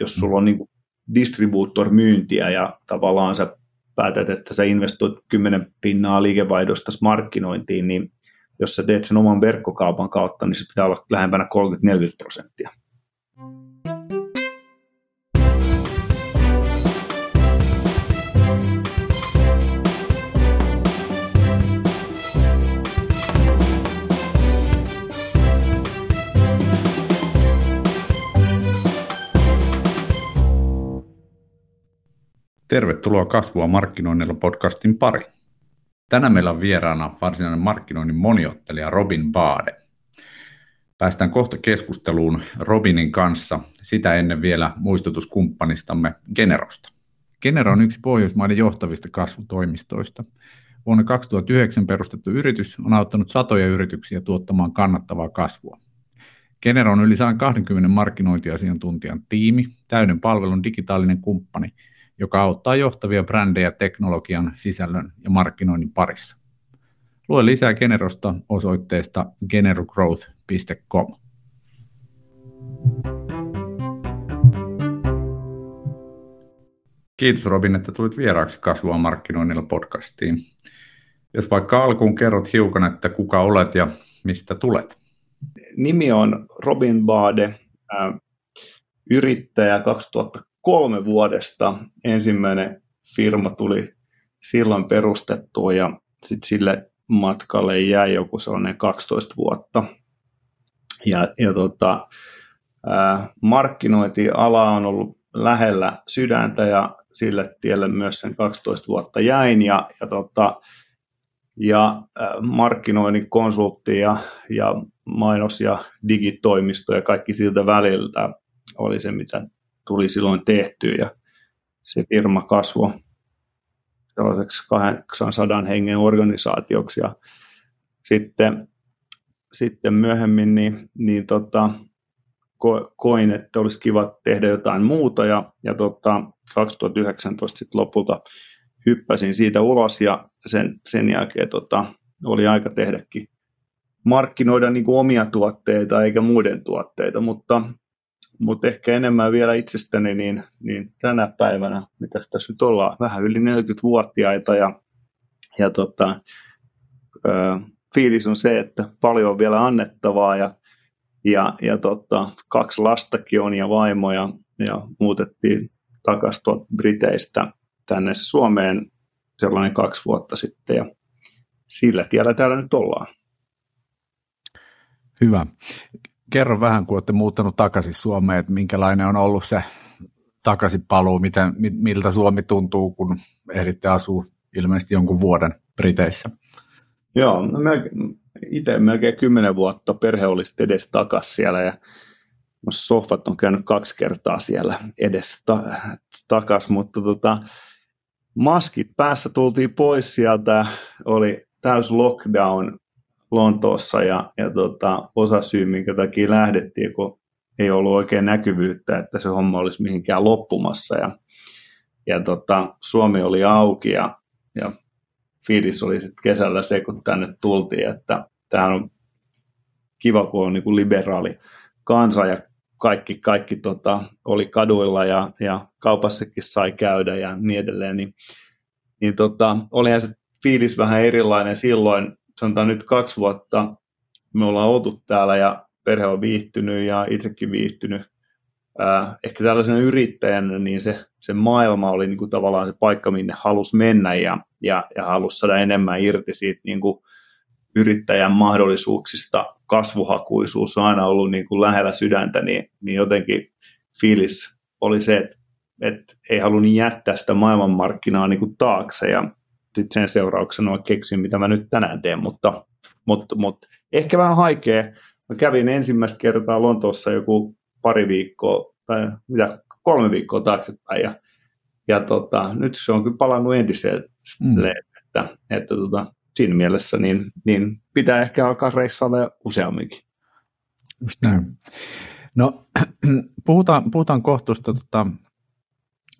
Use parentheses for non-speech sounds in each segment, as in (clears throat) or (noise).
että jos sulla on niin distributor-myyntiä ja tavallaan sä päätät, että sä investoit 10 pinnaa liikevaihdosta markkinointiin, niin jos sä teet sen oman verkkokaupan kautta, niin se pitää olla lähempänä 30-40 prosenttia. Tervetuloa Kasvua markkinoinnilla podcastin pari. Tänään meillä on vieraana varsinainen markkinoinnin moniottelija Robin Baade. Päästään kohta keskusteluun Robinin kanssa, sitä ennen vielä muistutuskumppanistamme Generosta. Genero on yksi Pohjoismaiden johtavista kasvutoimistoista. Vuonna 2009 perustettu yritys on auttanut satoja yrityksiä tuottamaan kannattavaa kasvua. Genero on yli 120 markkinointiasiantuntijan tiimi, täyden palvelun digitaalinen kumppani – joka auttaa johtavia brändejä teknologian, sisällön ja markkinoinnin parissa. Lue lisää Generosta osoitteesta generogrowth.com. Kiitos Robin, että tulit vieraaksi kasvua markkinoinnilla podcastiin. Jos vaikka alkuun kerrot hiukan, että kuka olet ja mistä tulet. Nimi on Robin Bade, yrittäjä 2000 kolme vuodesta ensimmäinen firma tuli silloin perustettua ja sitten sille matkalle jäi joku sellainen 12 vuotta. Ja, ja tota, markkinointiala on ollut lähellä sydäntä ja sille tielle myös sen 12 vuotta jäin ja, ja, tota, ja markkinoinnin konsultti ja, ja mainos- ja digitoimisto ja kaikki siltä väliltä oli se, mitä tuli silloin tehtyä ja se firma kasvoi sellaiseksi 800 hengen organisaatioksi. Ja sitten, sitten myöhemmin niin, niin tota, koin, että olisi kiva tehdä jotain muuta ja, ja tota, 2019 sitten lopulta hyppäsin siitä ulos ja sen, sen jälkeen tota, oli aika tehdäkin markkinoida niin kuin omia tuotteita eikä muiden tuotteita, mutta mutta ehkä enemmän vielä itsestäni, niin, niin tänä päivänä, mitä tässä nyt ollaan, vähän yli 40-vuotiaita ja, ja tota, ö, fiilis on se, että paljon on vielä annettavaa ja, ja, ja tota, kaksi lastakin on ja vaimo ja, muutettiin takaisin Briteistä tänne Suomeen sellainen kaksi vuotta sitten ja sillä tiellä täällä nyt ollaan. Hyvä kerro vähän, kun olette muuttanut takaisin Suomeen, että minkälainen on ollut se takaisin paluu, miten, miltä Suomi tuntuu, kun ehditte asua ilmeisesti jonkun vuoden Briteissä? Joo, no itse melkein kymmenen vuotta perhe olisi edes takaisin siellä ja sohvat on käynyt kaksi kertaa siellä edes ta- takaisin, mutta tota, maskit päässä tultiin pois sieltä, oli täys lockdown Lontoossa ja, ja tota, osa syy, minkä takia lähdettiin, kun ei ollut oikein näkyvyyttä, että se homma olisi mihinkään loppumassa. Ja, ja tota, Suomi oli auki ja, ja fiilis oli sitten kesällä se, kun tänne tultiin, että tämä on kiva, kun on niin kuin liberaali kansa ja kaikki, kaikki tota, oli kaduilla ja, ja kaupassakin sai käydä ja niin edelleen, niin, niin tota, olihan se fiilis vähän erilainen silloin, sanotaan nyt kaksi vuotta me ollaan oltu täällä ja perhe on viihtynyt ja itsekin viihtynyt. Äh, ehkä tällaisena yrittäjänä niin se, se maailma oli niin kuin tavallaan se paikka, minne halusi mennä ja, ja, ja halusi saada enemmän irti siitä niin kuin yrittäjän mahdollisuuksista. Kasvuhakuisuus on aina ollut niin kuin lähellä sydäntä, niin, niin jotenkin fiilis oli se, että, että ei halunnut jättää sitä maailmanmarkkinaa niin kuin taakse ja sitten sen seurauksena keksin, mitä mä nyt tänään teen, mutta, mutta, mutta ehkä vähän haikea. Mä kävin ensimmäistä kertaa Lontoossa joku pari viikkoa, tai mitä, kolme viikkoa taaksepäin, ja, ja tota, nyt se on kyllä palannut entiselle, mm. että, että tota, siinä mielessä niin, niin pitää ehkä alkaa reissailla useamminkin. Just näin. No, (clears throat) puhutaan, puhutaan kohtuusta tota,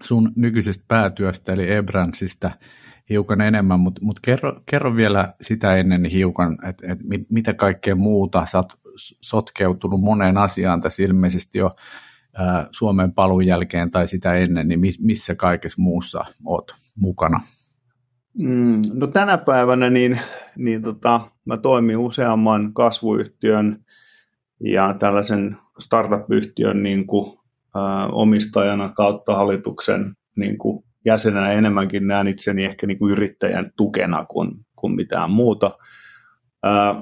sun nykyisestä päätyöstä, eli Ebransista hiukan enemmän, mutta mut kerro, kerro vielä sitä ennen hiukan, että et mit, mitä kaikkea muuta, sä oot sotkeutunut moneen asiaan tässä ilmeisesti jo Suomen palun jälkeen tai sitä ennen, niin missä kaikessa muussa olet mukana? Mm, no tänä päivänä niin, niin tota, mä toimin useamman kasvuyhtiön ja tällaisen startup-yhtiön niin kuin, ä, omistajana kautta hallituksen niin kuin, jäsenenä enemmänkin näen itseni ehkä niin kuin yrittäjän tukena kuin, kuin mitään muuta. Ä,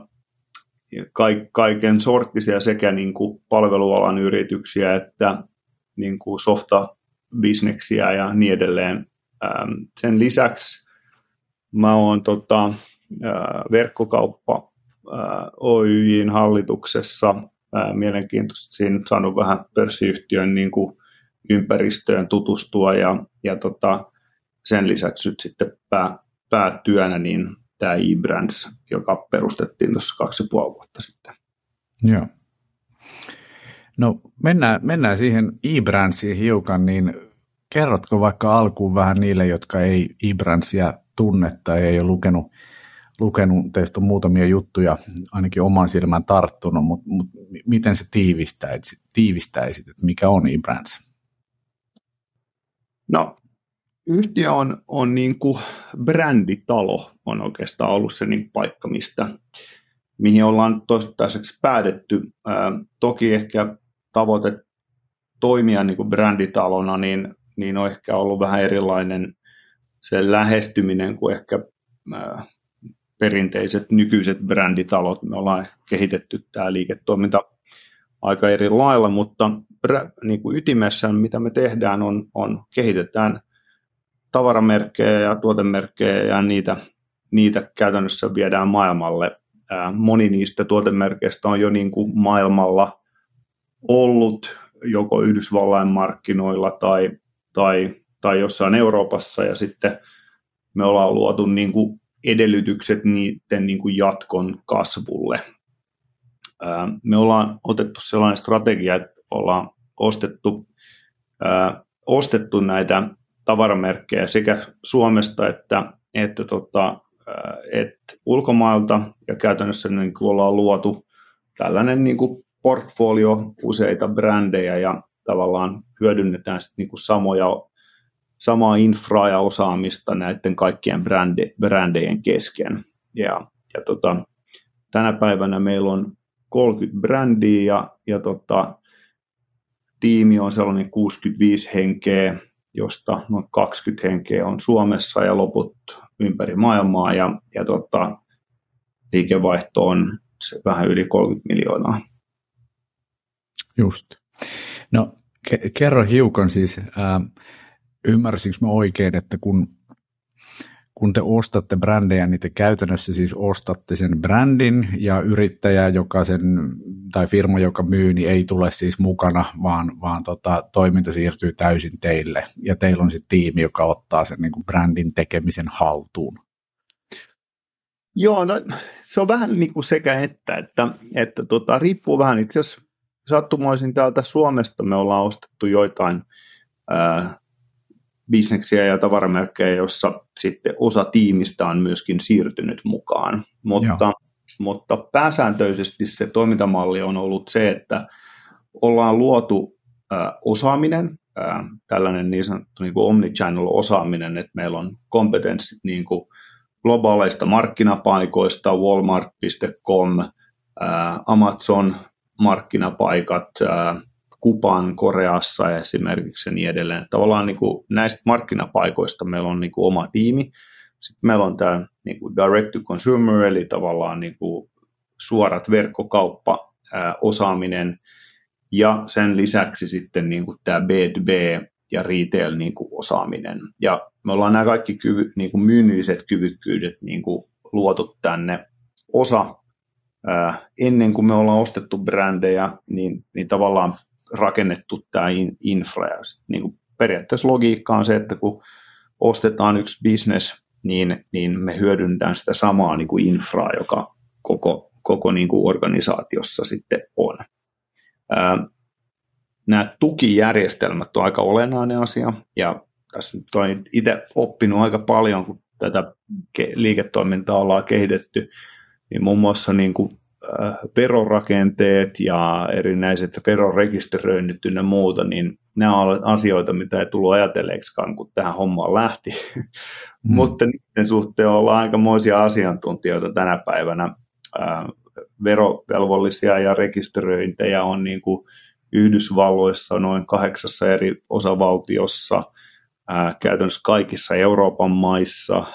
kaiken sorttisia sekä niin kuin palvelualan yrityksiä että niin kuin softa-bisneksiä ja niin edelleen. Sen lisäksi mä oon tota, verkkokauppa Oyjin hallituksessa. Mielenkiintoisesti siinä saanut vähän pörssiyhtiön niin kuin ympäristöön tutustua ja, ja tota, sen lisäksi sitten pää, päätyönä niin tämä eBrands, joka perustettiin tuossa kaksi ja puoli vuotta sitten. Joo. No mennään, mennään siihen eBrandsiin hiukan, niin kerrotko vaikka alkuun vähän niille, jotka ei eBrandsia tunne tai ei ole lukenut, lukenut teistä muutamia juttuja, ainakin oman silmän tarttunut, mutta, mutta miten se tiivistäisit, tiivistäisit, että mikä on eBrands? No yhtiö on, on niin kuin bränditalo, on oikeastaan ollut se niin paikka, mistä, mihin ollaan toistaiseksi päätetty. Ää, toki ehkä tavoite toimia niin kuin bränditalona, niin, niin on ehkä ollut vähän erilainen se lähestyminen kuin ehkä ää, perinteiset nykyiset bränditalot. Me ollaan kehitetty tämä liiketoiminta aika eri lailla, mutta niin kuin ytimessä mitä me tehdään on, on kehitetään tavaramerkkejä ja tuotemerkkejä ja niitä, niitä käytännössä viedään maailmalle. Moni niistä tuotemerkeistä on jo niin kuin maailmalla ollut joko Yhdysvallain markkinoilla tai, tai, tai jossain Euroopassa ja sitten me ollaan luotu niin kuin edellytykset niiden niin kuin jatkon kasvulle. Me ollaan otettu sellainen strategia, että ollaan ostettu, ostettu näitä tavaramerkkejä sekä Suomesta että, että, tota, että ulkomailta ja käytännössä niin kuin ollaan luotu tällainen niin kuin portfolio useita brändejä ja tavallaan hyödynnetään sitten niin kuin samoja, samaa infraa ja osaamista näiden kaikkien brände, brändejä kesken. Ja, ja tota, tänä päivänä meillä on 30 brändiä ja, ja tota, tiimi on sellainen 65 henkeä, josta noin 20 henkeä on Suomessa ja loput ympäri maailmaa ja, ja tota, liikevaihto on se vähän yli 30 miljoonaa. Just. No ke- kerro hiukan siis, ää, ymmärsinkö mä oikein, että kun kun te ostatte brändejä, niin te käytännössä siis ostatte sen brändin ja yrittäjä, joka sen, tai firma, joka myy, niin ei tule siis mukana, vaan, vaan tota, toiminta siirtyy täysin teille. Ja teillä on sitten tiimi, joka ottaa sen niin kuin brändin tekemisen haltuun. Joo, no, se on vähän niin kuin sekä että, että, että tota, riippuu vähän itse asiassa sattumoisin täältä Suomesta me ollaan ostettu joitain ää, bisneksiä ja tavaramerkkejä, jossa sitten osa tiimistä on myöskin siirtynyt mukaan. Mutta, mutta pääsääntöisesti se toimintamalli on ollut se, että ollaan luotu äh, osaaminen, äh, tällainen niin sanottu niin kuin omnichannel-osaaminen, että meillä on kompetenssit niin kuin globaaleista markkinapaikoista, walmart.com, äh, Amazon markkinapaikat, äh, Kupan Koreassa esimerkiksi ja niin edelleen. Tavallaan niin kuin näistä markkinapaikoista meillä on niin kuin oma tiimi. Sitten meillä on tämä niin kuin direct to consumer, eli tavallaan niin kuin suorat verkkokauppa, ää, osaaminen, ja sen lisäksi sitten niin kuin tämä B2B ja retail niin kuin osaaminen. Ja me ollaan nämä kaikki kyvy, niin kuin myynnilliset kyvykkyydet niin kuin luotu tänne. Osa ennen kuin me ollaan ostettu brändejä, niin, niin tavallaan rakennettu tämä infra. Ja niin kuin periaatteessa logiikka on se, että kun ostetaan yksi business, niin, niin me hyödynnetään sitä samaa niin kuin infraa, joka koko, koko niin kuin organisaatiossa sitten on. Ää, nämä tukijärjestelmät on aika olennainen asia, ja tässä nyt olen itse oppinut aika paljon, kun tätä liiketoimintaa ollaan kehitetty, niin muun muassa niin kuin verorakenteet ja erinäiset verorekisteröinnit ynnä muuta, niin nämä ovat asioita, mitä ei tullut ajatelleeksikaan, kun tähän hommaan lähti. Mm. Mutta niiden suhteen ollaan aikamoisia asiantuntijoita tänä päivänä. verovelvollisia ja rekisteröintejä on niin kuin Yhdysvalloissa noin kahdeksassa eri osavaltiossa, käytännössä kaikissa Euroopan maissa,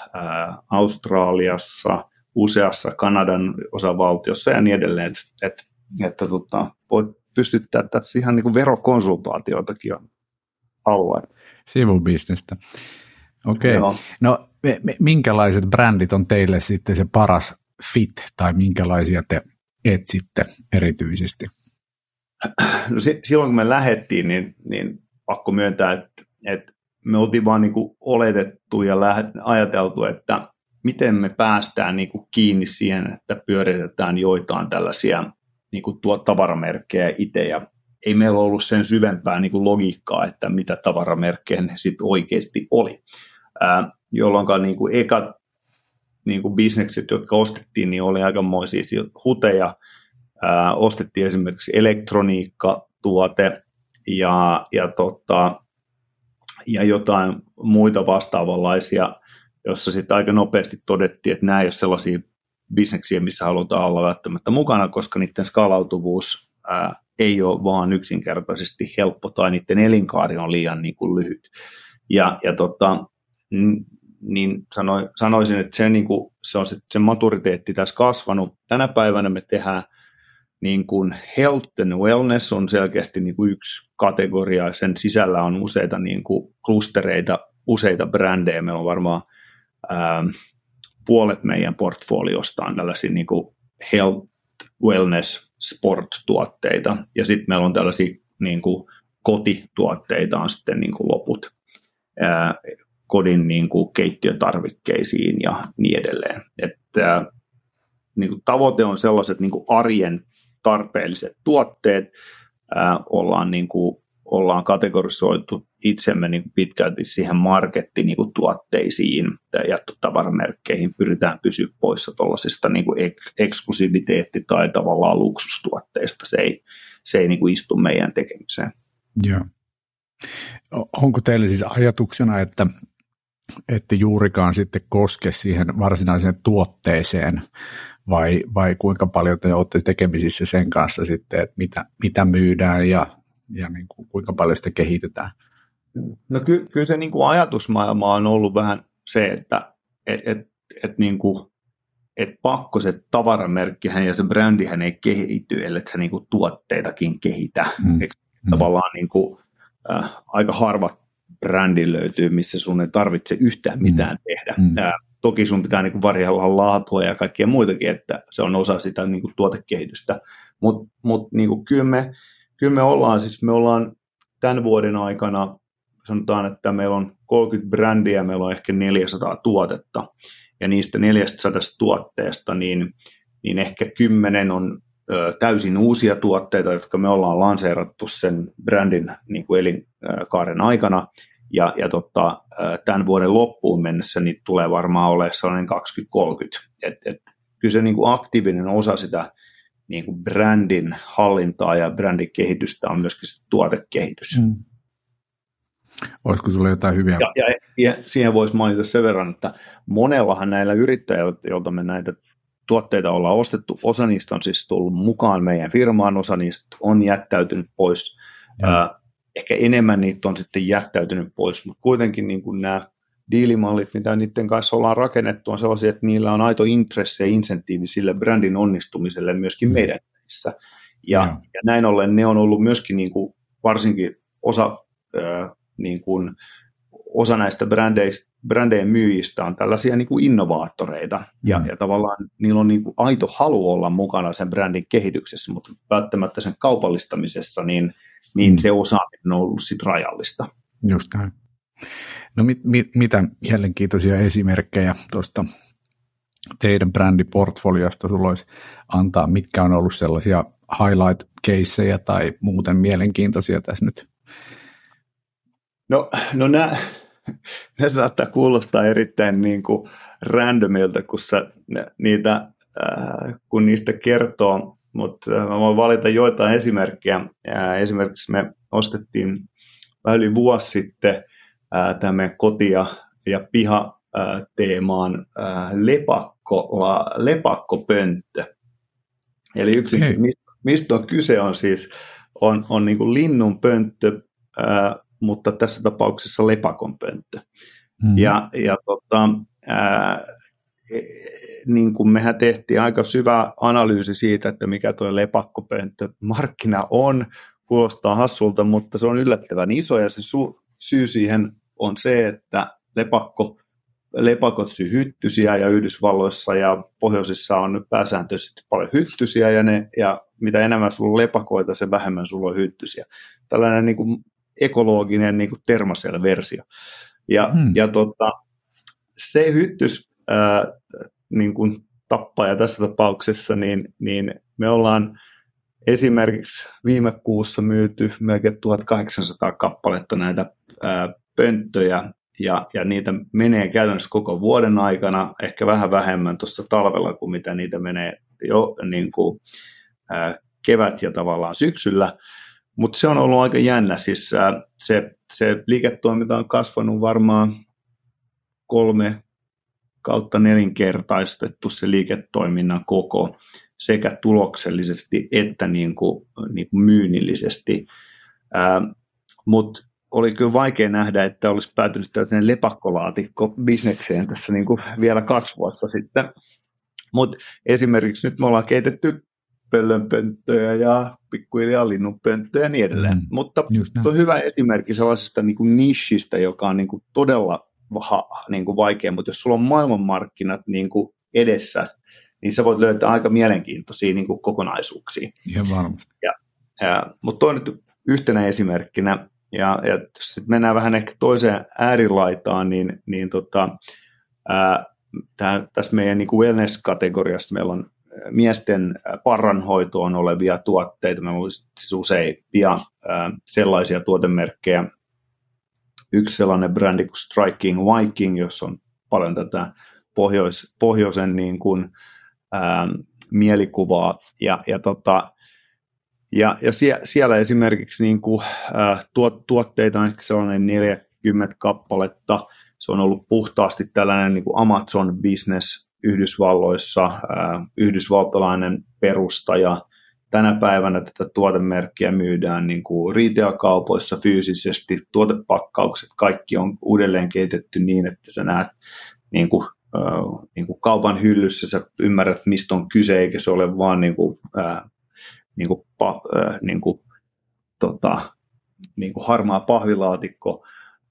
Australiassa – useassa Kanadan osavaltiossa ja niin edelleen, että, että, että tota, voit pystyttää tässä ihan niin kuin verokonsultaatioitakin on haluaa. Sivubisnestä. Okei. Okay. No minkälaiset brändit on teille sitten se paras fit tai minkälaisia te etsitte erityisesti? No silloin kun me lähdettiin, niin, niin pakko myöntää, että, että me oltiin vaan niin kuin oletettu ja ajateltu, että miten me päästään niin kuin kiinni siihen, että pyöritetään joitain tällaisia niin kuin tuo tavaramerkkejä itse ja ei meillä ollut sen syvempää niin kuin logiikkaa, että mitä tavaramerkkejä ne sitten oikeasti oli. Ää, jolloin niin kuin ekat niin kuin bisnekset, jotka ostettiin, niin oli aikamoisia huteja. Ää, ostettiin esimerkiksi elektroniikkatuote ja, ja, tota, ja jotain muita vastaavanlaisia jossa sitten aika nopeasti todettiin, että nämä ei ole sellaisia bisneksiä, missä halutaan olla välttämättä mukana, koska niiden skaalautuvuus ää, ei ole vaan yksinkertaisesti helppo tai niiden elinkaari on liian niin kuin lyhyt. Ja, ja tota, niin sanoi, sanoisin, että se, niin kuin, se on se, se maturiteetti tässä kasvanut. Tänä päivänä me tehdään niin kuin health and wellness on selkeästi niin kuin yksi kategoria, sen sisällä on useita niin kuin klustereita, useita brändejä, meillä on varmaan ähm, puolet meidän portfoliosta on tällaisia niin kuin health, wellness, sport-tuotteita, ja sitten meillä on tällaisia niin kuin kotituotteita on sitten niin kuin loput ää, kodin niin kuin keittiötarvikkeisiin ja niin edelleen. Että, niin kuin tavoite on sellaiset niin kuin arjen tarpeelliset tuotteet, ää, ollaan niin kuin ollaan kategorisoitu itsemme niin pitkälti siihen marketti niin tuotteisiin ja tavaramerkkeihin pyritään pysyä poissa tuollaisista niin eksklusiviteetti- tai tavallaan luksustuotteista. Se ei, se ei niin kuin istu meidän tekemiseen. Joo. Onko teille siis ajatuksena, että että juurikaan sitten koske siihen varsinaiseen tuotteeseen, vai, vai kuinka paljon te olette tekemisissä sen kanssa sitten, että mitä, mitä myydään ja ja niin kuin, kuinka paljon sitä kehitetään? No ky- kyllä se niin kuin ajatusmaailma on ollut vähän se, että et, et, et niin kuin, et pakko se tavaramerkkihän ja se brändihän ei kehity, ellei se niin kuin tuotteitakin kehitä. Mm. mm. Tavallaan niin kuin, äh, aika harva brändi löytyy, missä sun ei tarvitse yhtään mitään mm. tehdä. Mm. Äh, toki sun pitää niin varjella laatua ja kaikkia muitakin, että se on osa sitä niin kuin tuotekehitystä. Mutta mut, niin kyllä me kyllä me ollaan, siis me ollaan tämän vuoden aikana, sanotaan, että meillä on 30 brändiä, meillä on ehkä 400 tuotetta, ja niistä 400 tuotteesta, niin, niin ehkä 10 on ö, täysin uusia tuotteita, jotka me ollaan lanseerattu sen brändin niin kuin elinkaaren aikana, ja, ja tota, tämän vuoden loppuun mennessä niin tulee varmaan olemaan sellainen 20-30. Et, et, kyllä se niin kuin aktiivinen osa sitä niin kuin brändin hallintaa ja brändin kehitystä on myöskin se tuotekehitys. Mm. Olisiko sinulla jotain hyviä? Ja, ja, ja siihen voisi mainita sen verran, että monellahan näillä yrittäjillä, joilta me näitä tuotteita ollaan ostettu, osa niistä on siis tullut mukaan meidän firmaan, osa niistä on jättäytynyt pois. Äh, ehkä enemmän niitä on sitten jättäytynyt pois, mutta kuitenkin niin kuin nämä diilimallit, mitä niiden kanssa ollaan rakennettu, on sellaisia, että niillä on aito intressi ja insentiivi sille brändin onnistumiselle myöskin mm. meidän missä. Ja, ja. ja näin ollen ne on ollut myöskin niin kuin, varsinkin osa, äh, niin kuin, osa näistä brändeistä, brändeen myyjistä on tällaisia niin kuin innovaattoreita, mm. ja, ja tavallaan niillä on niin kuin aito halu olla mukana sen brändin kehityksessä, mutta välttämättä sen kaupallistamisessa, niin, niin mm. se osaaminen on ollut sit rajallista. Just näin. No mit, mit, mitä mielenkiintoisia esimerkkejä tuosta teidän brändiportfoliosta sulla olisi antaa, mitkä on ollut sellaisia highlight-keissejä tai muuten mielenkiintoisia tässä nyt? No, no nämä, ne saattaa kuulostaa erittäin niin kuin randomilta, kun sä niitä äh, kun niistä kertoo, mutta mä voin valita joitain esimerkkejä. Esimerkiksi me ostettiin vähän yli vuosi sitten tämä koti- ja, ja piha teemaan lepakko, lepakkopönttö. Eli yksi, Hei. mistä on kyse, on siis on, on niin kuin linnun pönttö, ää, mutta tässä tapauksessa lepakon pönttö. Mm. Ja, ja tota, ää, e, niin kuin mehän tehtiin aika syvä analyysi siitä, että mikä tuo lepakkopönttö markkina on, kuulostaa hassulta, mutta se on yllättävän iso ja se su- syy siihen on se, että lepakko lepakot syy hyttysiä ja Yhdysvalloissa ja pohjoisissa on nyt pääsääntöisesti paljon hyttysiä ja, ne, ja mitä enemmän sulla on lepakoita, sen vähemmän sulla on hyttysiä. Tällainen niin kuin ekologinen niin kuin versio. Ja, hmm. ja tota, se hyttys ää, niin kuin tappaja tässä tapauksessa, niin, niin me ollaan esimerkiksi viime kuussa myyty melkein 1800 kappaletta näitä ää, pönttöjä ja, ja niitä menee käytännössä koko vuoden aikana, ehkä vähän vähemmän tuossa talvella kuin mitä niitä menee jo niin kuin, ää, kevät ja tavallaan syksyllä, mutta se on ollut aika jännä, siis ää, se, se liiketoiminta on kasvanut varmaan kolme kautta nelinkertaistettu se liiketoiminnan koko sekä tuloksellisesti että niin kuin, niin kuin myynnillisesti. Mutta oli kyllä vaikea nähdä, että olisi päätynyt tällaiseen lepakkolaatikko bisnekseen tässä niin kuin vielä kaksi vuotta sitten. Mutta esimerkiksi nyt me ollaan keitetty pöllönpönttöjä ja pikkuhiljaa linnunpönttöjä ja niin edelleen. Mm, Mutta on hyvä esimerkki sellaisesta niin kuin nishistä, joka on niin kuin todella ha, niin kuin vaikea, mutta jos sulla on maailmanmarkkinat niin kuin edessä, niin sä voit löytää aika mielenkiintoisia niin kuin kokonaisuuksia. Ihan varmasti. Ja, ja, mutta toinen yhtenä esimerkkinä ja, ja sitten mennään vähän ehkä toiseen äärilaitaan, niin, niin tota, tässä meidän niin wellness-kategoriassa meillä on miesten parranhoitoon olevia tuotteita. Meillä on siis useimpia ää, sellaisia tuotemerkkejä. Yksi sellainen brändi kuin Striking Viking, jossa on paljon tätä pohjois, pohjoisen niin kuin, ää, mielikuvaa. Ja, ja tota, ja, ja sie, siellä esimerkiksi niin kuin, äh, tuot, tuotteita on ehkä sellainen 40 kappaletta. Se on ollut puhtaasti tällainen niin kuin Amazon-business Yhdysvalloissa, äh, yhdysvaltalainen perustaja. Tänä päivänä tätä tuotemerkkiä myydään niin kuin retail-kaupoissa fyysisesti. Tuotepakkaukset kaikki on uudelleen kehitetty niin, että sä näet niin kuin, äh, niin kuin kaupan hyllyssä, sä ymmärrät, mistä on kyse, eikä se ole vaan niin kuin, äh, niin kuin, pa, äh, niin kuin, tota, niin kuin harmaa pahvilaatikko.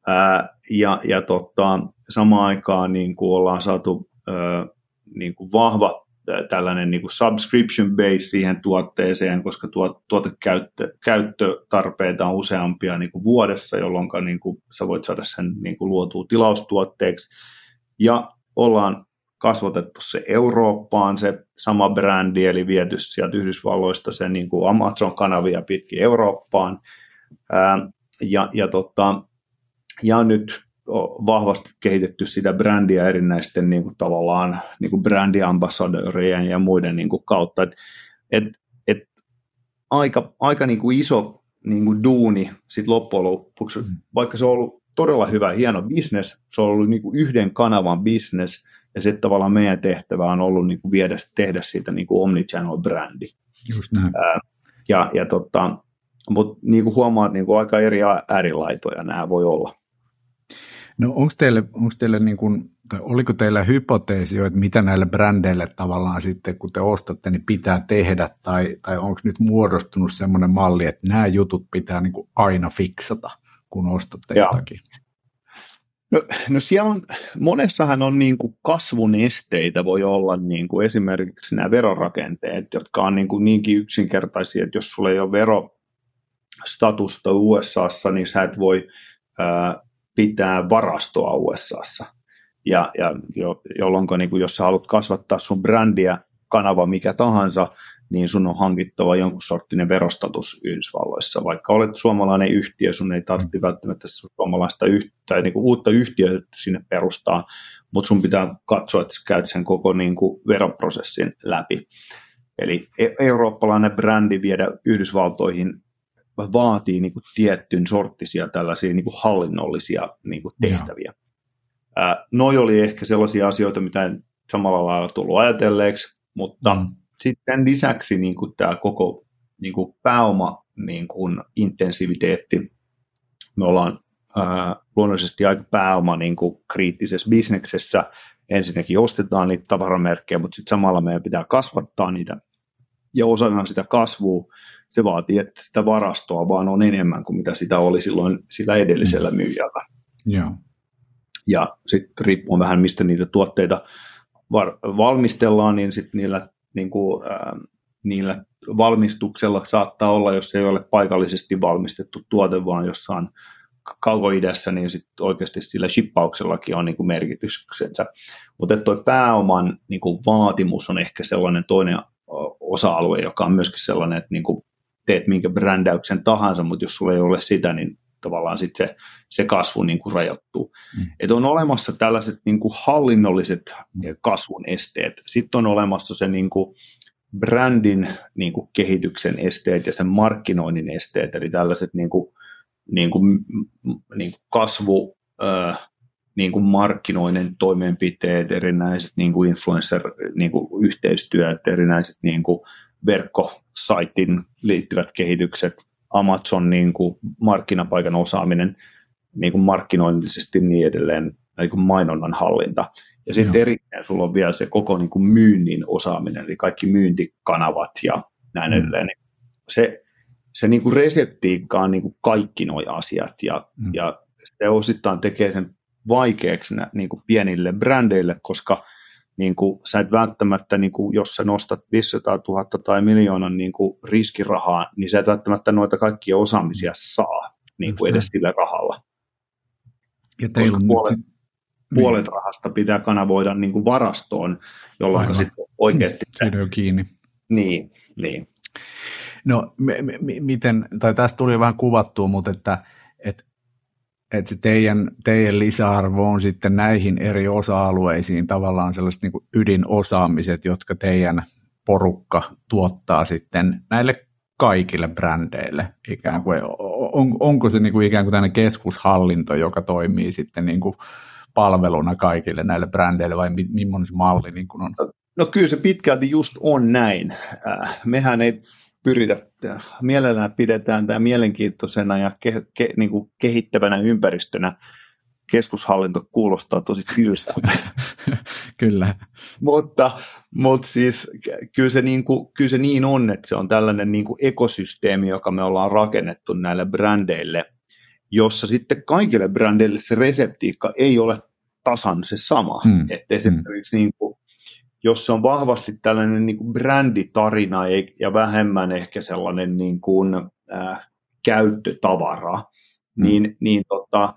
Ää, ja ja tota, samaan aikaan niin kuin ollaan saatu ää, niin kuin vahva tällainen niin kuin subscription base siihen tuotteeseen, koska tuot, tuotekäyttötarpeita on useampia niin kuin vuodessa, jolloin niin kuin sä voit saada sen niin kuin luotua tilaustuotteeksi. Ja ollaan kasvatettu se Eurooppaan, se sama brändi, eli viety sieltä Yhdysvalloista se niin kuin Amazon-kanavia pitkin Eurooppaan. Ää, ja, ja, tota, ja nyt on vahvasti kehitetty sitä brändiä erinäisten niin kuin tavallaan niin kuin brändiambassadorien ja muiden niin kuin kautta. Et, et, et aika, aika niin kuin iso niin kuin duuni sit loppujen lopuksi, mm. vaikka se on ollut todella hyvä, hieno business, se on ollut niin kuin yhden kanavan business, ja sitten tavallaan meidän tehtävä on ollut niin kuin viedä, tehdä siitä niin kuin omnichannel-brändi. Just näin. Ää, ja, ja tota, mutta niin kuin huomaat, niin kuin aika eri äärilaitoja nämä voi olla. No onko teille, onko teille niin kuin, tai oliko teillä hypoteesi että mitä näille brändeille tavallaan sitten, kun te ostatte, niin pitää tehdä, tai, tai onko nyt muodostunut semmoinen malli, että nämä jutut pitää niin kuin aina fiksata, kun ostatte Joo. jotakin? No, no siellä on, monessahan on niin kuin kasvun esteitä, voi olla niin kuin esimerkiksi nämä verorakenteet, jotka on niin kuin niinkin yksinkertaisia, että jos sulla ei ole verostatusta USAssa, niin sä et voi ää, pitää varastoa USAssa. Ja, ja jo, jolloin niin kuin, jos sä haluat kasvattaa sun brändiä, kanava mikä tahansa, niin sun on hankittava jonkun sorttinen verostatus Yhdysvalloissa. Vaikka olet suomalainen yhtiö, sun ei tarvitse välttämättä suomalaista tai niin kuin uutta yhtiötä sinne perustaa, mutta sun pitää katsoa, että sä käyt sen koko niin kuin veroprosessin läpi. Eli e- eurooppalainen brändi viedä Yhdysvaltoihin vaatii niin kuin tiettyn sorttisia tällaisia niin kuin hallinnollisia niin kuin tehtäviä. Ää, noi oli ehkä sellaisia asioita, mitä en samalla lailla tullut ajatelleeksi, mutta mm. Sitten lisäksi niin kuin tämä koko niin kuin pääoma niin kuin intensiviteetti, me ollaan ää, luonnollisesti aika pääoma niin kuin kriittisessä bisneksessä, ensinnäkin ostetaan niitä tavaramerkkejä, mutta sitten samalla meidän pitää kasvattaa niitä, ja osana sitä kasvua se vaatii, että sitä varastoa vaan on enemmän kuin mitä sitä oli silloin sillä edellisellä mm. myyjällä. Joo. Ja sitten riippuen vähän, mistä niitä tuotteita var- valmistellaan, niin sitten niillä, niin kuin, äh, niillä valmistuksella saattaa olla, jos ei ole paikallisesti valmistettu tuote, vaan jossain kaukoidässä, niin sitten oikeasti sillä shippauksellakin on niin kuin merkityksensä. Mutta tuo pääoman niin kuin vaatimus on ehkä sellainen toinen osa-alue, joka on myöskin sellainen, että niin kuin teet minkä brändäyksen tahansa, mutta jos sulla ei ole sitä, niin tavallaan sit se, se kasvu niin kuin rajoittuu. Mm. Et on olemassa tällaiset niin kuin hallinnolliset kasvun esteet. Sitten on olemassa se niin kuin brändin niin kuin kehityksen esteet ja sen markkinoinnin esteet, eli tällaiset niin kuin, niin kuin, niin kuin kasvu, äh, niin kuin markkinoinnin toimenpiteet, erinäiset niin kuin influencer-yhteistyöt, niin erinäiset niin kuin verkkosaitin liittyvät kehitykset, Amazon niin kuin markkinapaikan osaaminen niin kuin markkinoinnillisesti niin edelleen, niin kuin mainonnan hallinta. Ja sitten erikseen sulla on vielä se koko niin kuin myynnin osaaminen, eli kaikki myyntikanavat ja näin mm. edelleen. Se, se niin kuin reseptiikka on niin kuin kaikki nuo asiat, ja, mm. ja se osittain tekee sen vaikeaksi niin kuin pienille brändeille, koska niin kuin, sä et välttämättä, niin kuin, jos sä nostat 500 000 tai miljoonan niin kuin, riskirahaa, niin sä et välttämättä noita kaikkia osaamisia saa niin kuin, edes sillä rahalla. Ja teillä on puolet, sit... puolet niin. rahasta pitää kanavoida niin kuin varastoon, jolloin sitten oikeasti... (clears throat) Siinä on kiinni. Niin, niin. No, m- m- miten, tai tästä tuli vähän kuvattua, mutta että, että että se teidän, teidän lisäarvo on sitten näihin eri osa-alueisiin tavallaan sellaiset niin kuin ydinosaamiset, jotka teidän porukka tuottaa sitten näille kaikille brändeille ikään kuin. On, onko se niin kuin ikään kuin tämmöinen keskushallinto, joka toimii sitten niin kuin palveluna kaikille näille brändeille vai millainen se malli niin kuin on? No kyllä se pitkälti just on näin. Äh, mehän ei pyritä, mielellään pidetään tämä mielenkiintoisena ja ke, ke, niin kuin kehittävänä ympäristönä. Keskushallinto kuulostaa tosi tylsältä. (laughs) kyllä. mutta, mutta siis kyllä se, niin kuin, kyllä se niin on, että se on tällainen niin kuin ekosysteemi, joka me ollaan rakennettu näille brändeille, jossa sitten kaikille brändeille se reseptiikka ei ole tasan se sama. Hmm. Että esimerkiksi hmm. niin kuin, jos se on vahvasti tällainen niin kuin bränditarina ja vähemmän ehkä sellainen niin kuin, äh, käyttötavara, mm. niin, niin, tota,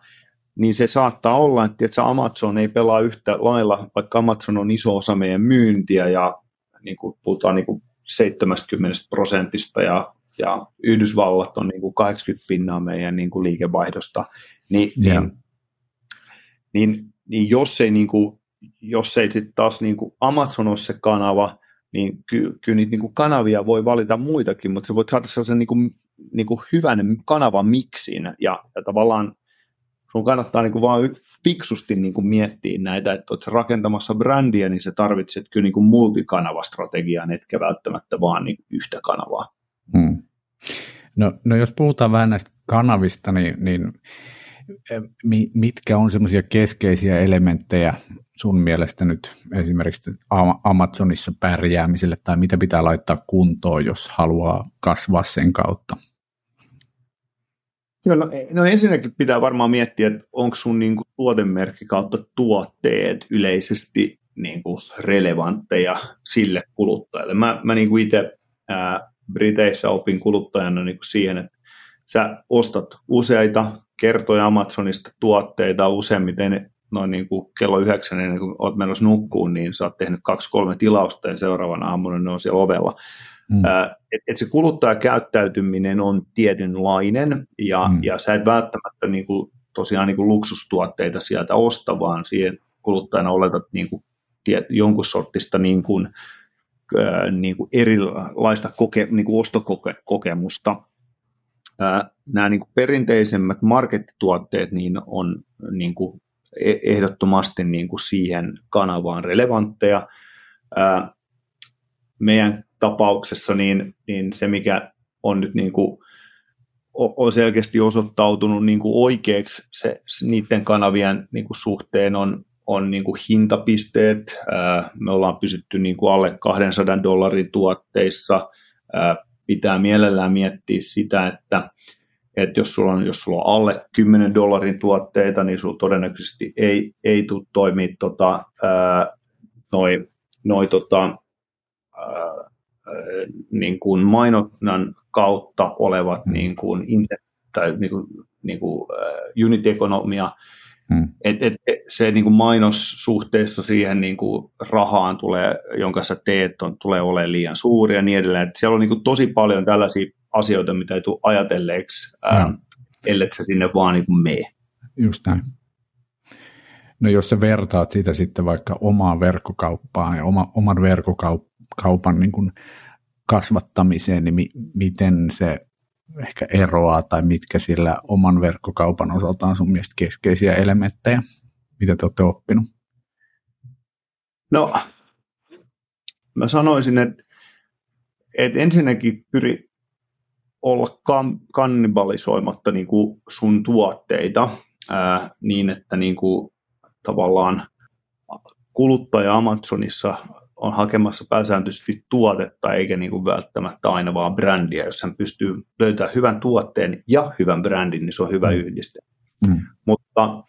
niin se saattaa olla, että, että Amazon ei pelaa yhtä lailla, vaikka Amazon on iso osa meidän myyntiä ja niin kuin puhutaan niin kuin 70 prosentista ja, ja Yhdysvallat on niin kuin 80 pinnaa meidän niin kuin liikevaihdosta, niin, yeah. niin, niin, niin jos ei niin kuin jos ei sitten taas niin kuin Amazon ole se kanava, niin ky- kyllä niitä niin kuin kanavia voi valita muitakin, mutta se voi saada sellaisen niin kuin, niin kuin hyvän kanavan miksin, ja, ja tavallaan sun kannattaa niin kuin vaan fiksusti niin kuin miettiä näitä, että olet rakentamassa brändiä, niin se tarvitset kyllä niin kuin multikanavastrategiaa, etkä välttämättä vaan niin yhtä kanavaa. Hmm. No, no jos puhutaan vähän näistä kanavista, niin, niin mitkä on semmoisia keskeisiä elementtejä sun mielestä nyt esimerkiksi Amazonissa pärjäämiselle, tai mitä pitää laittaa kuntoon, jos haluaa kasvaa sen kautta? Joo, no, no ensinnäkin pitää varmaan miettiä, että onko sun niin kuin, tuotemerkki kautta tuotteet yleisesti niin kuin, relevantteja sille kuluttajalle. Mä, mä niin kuin itse Briteissä opin kuluttajana niin kuin siihen, että sä ostat useita kertoja Amazonista tuotteita useimmiten noin niin kuin kello yhdeksän ennen kuin olet menossa nukkuun, niin sä oot tehnyt kaksi-kolme tilausta ja seuraavana aamuna ne on siellä ovella. Mm. Että et se kuluttajakäyttäytyminen on tietynlainen ja, mm. ja sä et välttämättä niin kuin, tosiaan niin kuin luksustuotteita sieltä osta, vaan siihen kuluttajana oletat niin kuin, tiet, jonkun sortista niin kuin, niin kuin erilaista koke, niin kuin ostokokemusta. Nämä niin kuin perinteisemmät markettituotteet niin on niin kuin ehdottomasti niin kuin siihen kanavaan relevantteja. Meidän tapauksessa niin, niin se, mikä on nyt niin kuin, on selkeästi osoittautunut niin kuin oikeaksi se, niiden kanavien niin kuin suhteen on, on niin kuin hintapisteet. Me ollaan pysytty niin kuin alle 200 dollarin tuotteissa. Pitää mielellään miettiä sitä, että, että jos sulla on, jos sulla on alle 10 dollarin tuotteita, niin sulla todennäköisesti ei, ei tule toimia tota, noin noi, tota, niin kuin mainonnan kautta olevat mm. niin kuin, tai niin kuin, niin kuin, uh, unit-ekonomia, mm. et, et, se niin kuin mainos suhteessa siihen niin kuin rahaan, tulee, jonka sä teet, on, tulee olemaan liian suuri ja niin edelleen. Et siellä on niin kuin tosi paljon tällaisia asioita, mitä ei tule ajatelleeksi, mm. ellei sä sinne vaan niin kuin mene. Just näin. No jos sä vertaat sitä sitten vaikka omaan verkkokauppaan ja oma, oman verkkokaupan niin kuin kasvattamiseen, niin mi- miten se ehkä eroaa tai mitkä sillä oman verkkokaupan osalta on sun mielestä keskeisiä elementtejä, mitä te olette oppinut? No, mä sanoisin, että, että ensinnäkin pyri olla kan, kannibalisoimatta niin kuin sun tuotteita ää, niin, että niin kuin, tavallaan kuluttaja Amazonissa on hakemassa pääsääntöisesti tuotetta eikä niin kuin välttämättä aina vaan brändiä. Jos hän pystyy löytämään hyvän tuotteen ja hyvän brändin, niin se on hyvä mm. yhdiste. Mm. Mutta,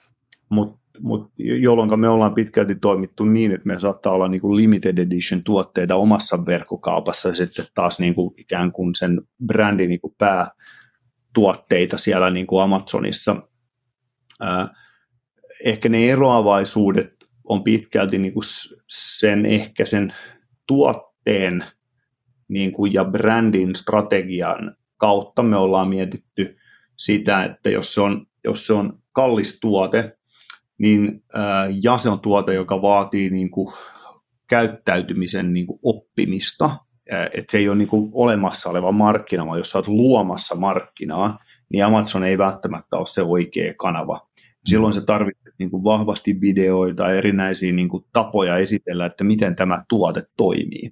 mutta, mutta jolloin me ollaan pitkälti toimittu niin, että me saattaa olla niin kuin limited edition tuotteita omassa verkkokaupassa ja sitten taas niin kuin ikään kuin sen brändin niin kuin päätuotteita siellä niin kuin Amazonissa. ehkä ne eroavaisuudet on pitkälti niin kuin sen ehkä sen tuotteen niin kuin ja brändin strategian kautta me ollaan mietitty sitä, että jos se on, jos se on kallis tuote, niin, ää, ja se on tuote, joka vaatii niin kuin käyttäytymisen niin kuin oppimista, että se ei ole niin kuin olemassa oleva markkina, vaan jos oot luomassa markkinaa, niin Amazon ei välttämättä ole se oikea kanava. Silloin se tarvitsee niin kuin vahvasti videoita, erinäisiä niin kuin tapoja esitellä, että miten tämä tuote toimii.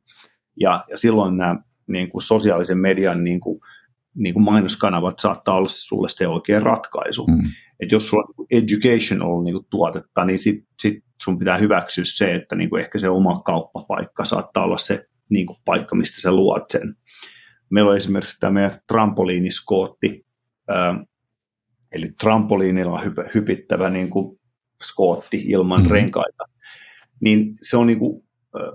Ja, ja silloin nämä niin kuin sosiaalisen median niin kuin, niin kuin mainoskanavat saattaa olla sulle se oikea ratkaisu. Mm. Et jos sulla on educational niin kuin tuotetta, niin sit, sit sun pitää hyväksyä se, että niin kuin ehkä se oma kauppapaikka saattaa olla se niin kuin paikka, mistä sä luot sen. Meillä on esimerkiksi tämä meidän trampoliiniskootti, eli trampoliinilla hypittävä niin kuin skootti ilman mm-hmm. renkaita, niin se on niin kuin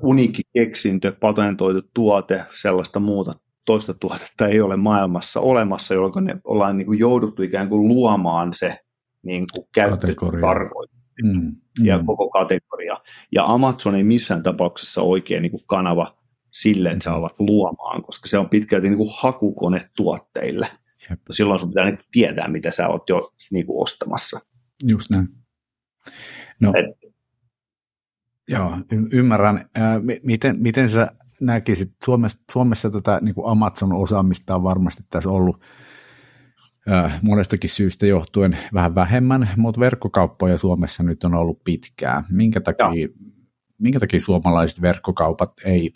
uniikki keksintö, patentoitu tuote, sellaista muuta toista tuotetta ei ole maailmassa olemassa, jolloin ne ollaan niin kuin jouduttu ikään kuin luomaan se niin kuin käyttötarkoitus mm, mm. ja koko kategoria. Ja Amazon ei missään tapauksessa oikein niin kuin kanava sille, että sä alat luomaan, koska se on pitkälti niin kuin hakukone tuotteille. Jep. Silloin sun pitää niin tietää, mitä sä oot jo niin kuin ostamassa. Just näin. No, Et, joo, y- ymmärrän. Ää, miten, miten sä näkisit, Suomessa, Suomessa tätä niin kuin Amazon-osaamista on varmasti tässä ollut monestakin syystä johtuen vähän vähemmän, mutta verkkokauppoja Suomessa nyt on ollut pitkään. Minkä takia, minkä takia suomalaiset verkkokaupat ei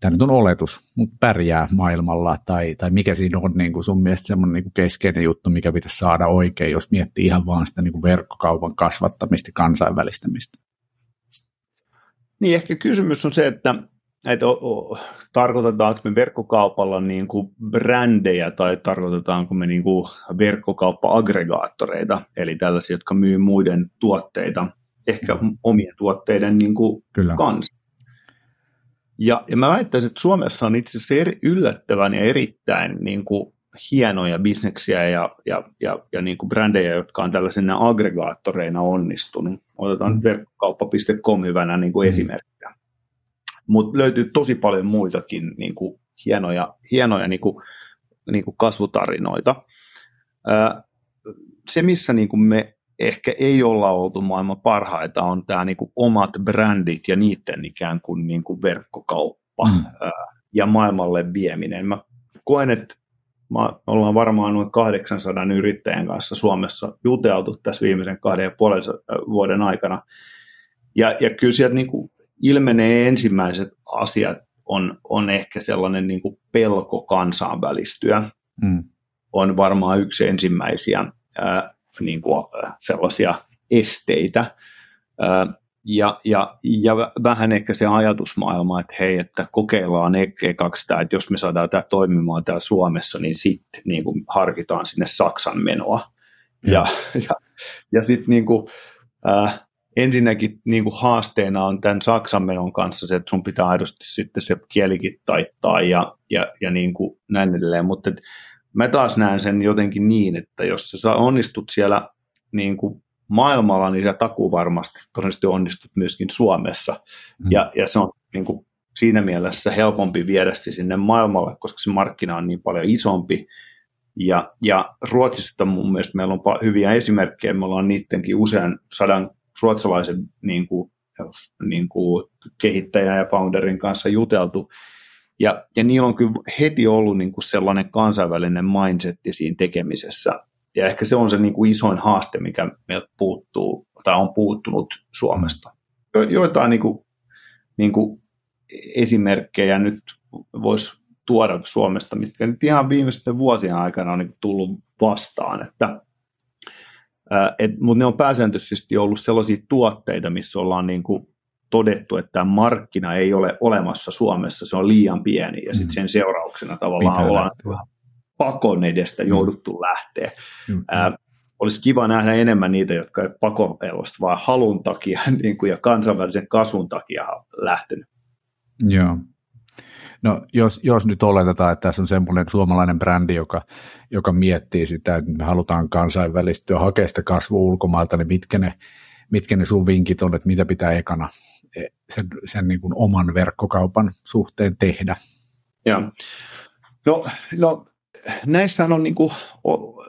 tämä nyt on oletus, mutta pärjää maailmalla, tai, tai mikä siinä on niin kuin sun mielestä semmoinen niin kuin keskeinen juttu, mikä pitäisi saada oikein, jos miettii ihan vaan sitä niin kuin verkkokaupan kasvattamista kansainvälistämistä? Niin, ehkä kysymys on se, että, että o, o, tarkoitetaanko me verkkokaupalla niin kuin brändejä tai tarkoitetaanko me niin kuin verkkokauppa-aggregaattoreita, eli tällaisia, jotka myy muiden tuotteita, ehkä omien tuotteiden niin kuin Kyllä. kanssa. Ja, ja mä väittäisin, että Suomessa on itse asiassa eri, yllättävän ja erittäin niin kuin, hienoja bisneksiä ja, ja, ja, ja niin kuin brändejä, jotka on tällaisena aggregaattoreina onnistunut. Otetaan mm. verkkokauppa.com hyvänä niin kuin mm. esimerkkinä. Mutta löytyy tosi paljon muitakin niin kuin hienoja, hienoja niin kuin, niin kuin kasvutarinoita. Se, missä niin kuin me ehkä ei olla oltu maailman parhaita, on tämä niin kuin omat brändit ja niiden ikään kuin, niin kuin verkkokauppa mm. ja maailmalle vieminen. Mä koen, että me ollaan varmaan noin 800 yrittäjän kanssa Suomessa juteltu tässä viimeisen kahden ja puolen vuoden aikana. Ja, ja kyllä sieltä niin kuin ilmenee ensimmäiset asiat on, on ehkä sellainen niin kuin pelko kansainvälistyä. Mm. On varmaan yksi ensimmäisiä ää, niin kuin, sellaisia esteitä. Ää, ja, ja, ja vähän ehkä se ajatusmaailma, että hei, että kokeillaan kaksi tämä, että jos me saadaan tämä toimimaan täällä Suomessa, niin sitten niin kuin harkitaan sinne Saksan menoa. Ja, ja, ja, ja sitten niin kuin, äh, ensinnäkin niin kuin haasteena on tämän Saksan menon kanssa se, että sun pitää aidosti sitten se kielikin taittaa ja, ja, ja niin kuin näin edelleen, mutta mä taas näen sen jotenkin niin, että jos sä onnistut siellä niin kuin maailmalla, niin sä takuu varmasti todennäköisesti onnistut myöskin Suomessa. Mm. Ja, ja se on niin kuin, siinä mielessä helpompi viedä se sinne maailmalle, koska se markkina on niin paljon isompi. Ja, ja Ruotsista mun mielestä meillä on hyviä esimerkkejä, me ollaan niidenkin usean sadan ruotsalaisen niin kuin, niin kuin kehittäjän ja founderin kanssa juteltu. Ja, ja niillä on kyllä heti ollut niin kuin sellainen kansainvälinen mindset siinä tekemisessä. Ja ehkä se on se niin kuin isoin haaste, mikä meiltä puuttuu tai on puuttunut Suomesta. Jo, joitain niin kuin, niin kuin esimerkkejä nyt voisi tuoda Suomesta, mitkä nyt ihan viimeisten vuosien aikana on niin tullut vastaan. Että mutta ne on pääsääntöisesti ollut sellaisia tuotteita, missä ollaan niin kuin todettu, että tämä markkina ei ole olemassa Suomessa, se on liian pieni ja sitten mm. sen seurauksena tavallaan Pitää ollaan lähteä. pakon edestä mm. jouduttu lähteä. Mm. Ää, olisi kiva nähdä enemmän niitä, jotka ei pakoelosta, vaan halun takia (laughs) niin kuin, ja kansainvälisen kasvun takia lähtenyt. Joo. No jos, jos nyt oletetaan, että tässä on semmoinen suomalainen brändi, joka, joka miettii sitä, että me halutaan kansainvälistyä, hakea sitä kasvua ulkomailta, niin mitkä ne, mitkä ne sun vinkit on, että mitä pitää ekana e, sen, sen niin kuin oman verkkokaupan suhteen tehdä? Ja. No, no näissä on niin kuin, o,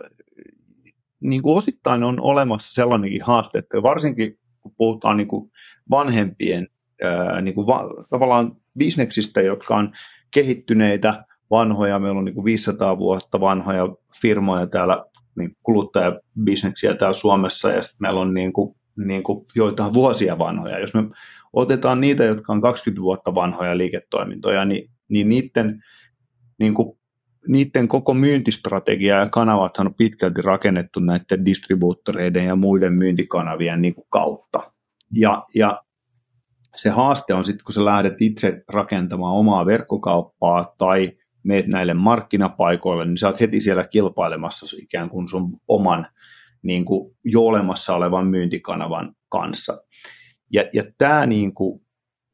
niin kuin osittain on olemassa sellainenkin haaste, että varsinkin kun puhutaan niin kuin vanhempien ää, niin kuin va, tavallaan bisneksistä, jotka on kehittyneitä, vanhoja, meillä on niin kuin 500 vuotta vanhoja firmoja täällä, niin kuluttajabisneksiä täällä Suomessa, ja sitten meillä on niin kuin, niin kuin joitain vuosia vanhoja. Jos me otetaan niitä, jotka on 20 vuotta vanhoja liiketoimintoja, niin, niin niiden, niin kuin, niiden koko myyntistrategia ja kanavat on pitkälti rakennettu näiden distribuuttoreiden ja muiden myyntikanavien niin kuin kautta. Ja, ja se haaste on sitten, kun sä lähdet itse rakentamaan omaa verkkokauppaa tai meet näille markkinapaikoille, niin sä oot heti siellä kilpailemassa ikään kuin sun oman niin kuin jo olemassa olevan myyntikanavan kanssa. Ja, ja tämä niin kuin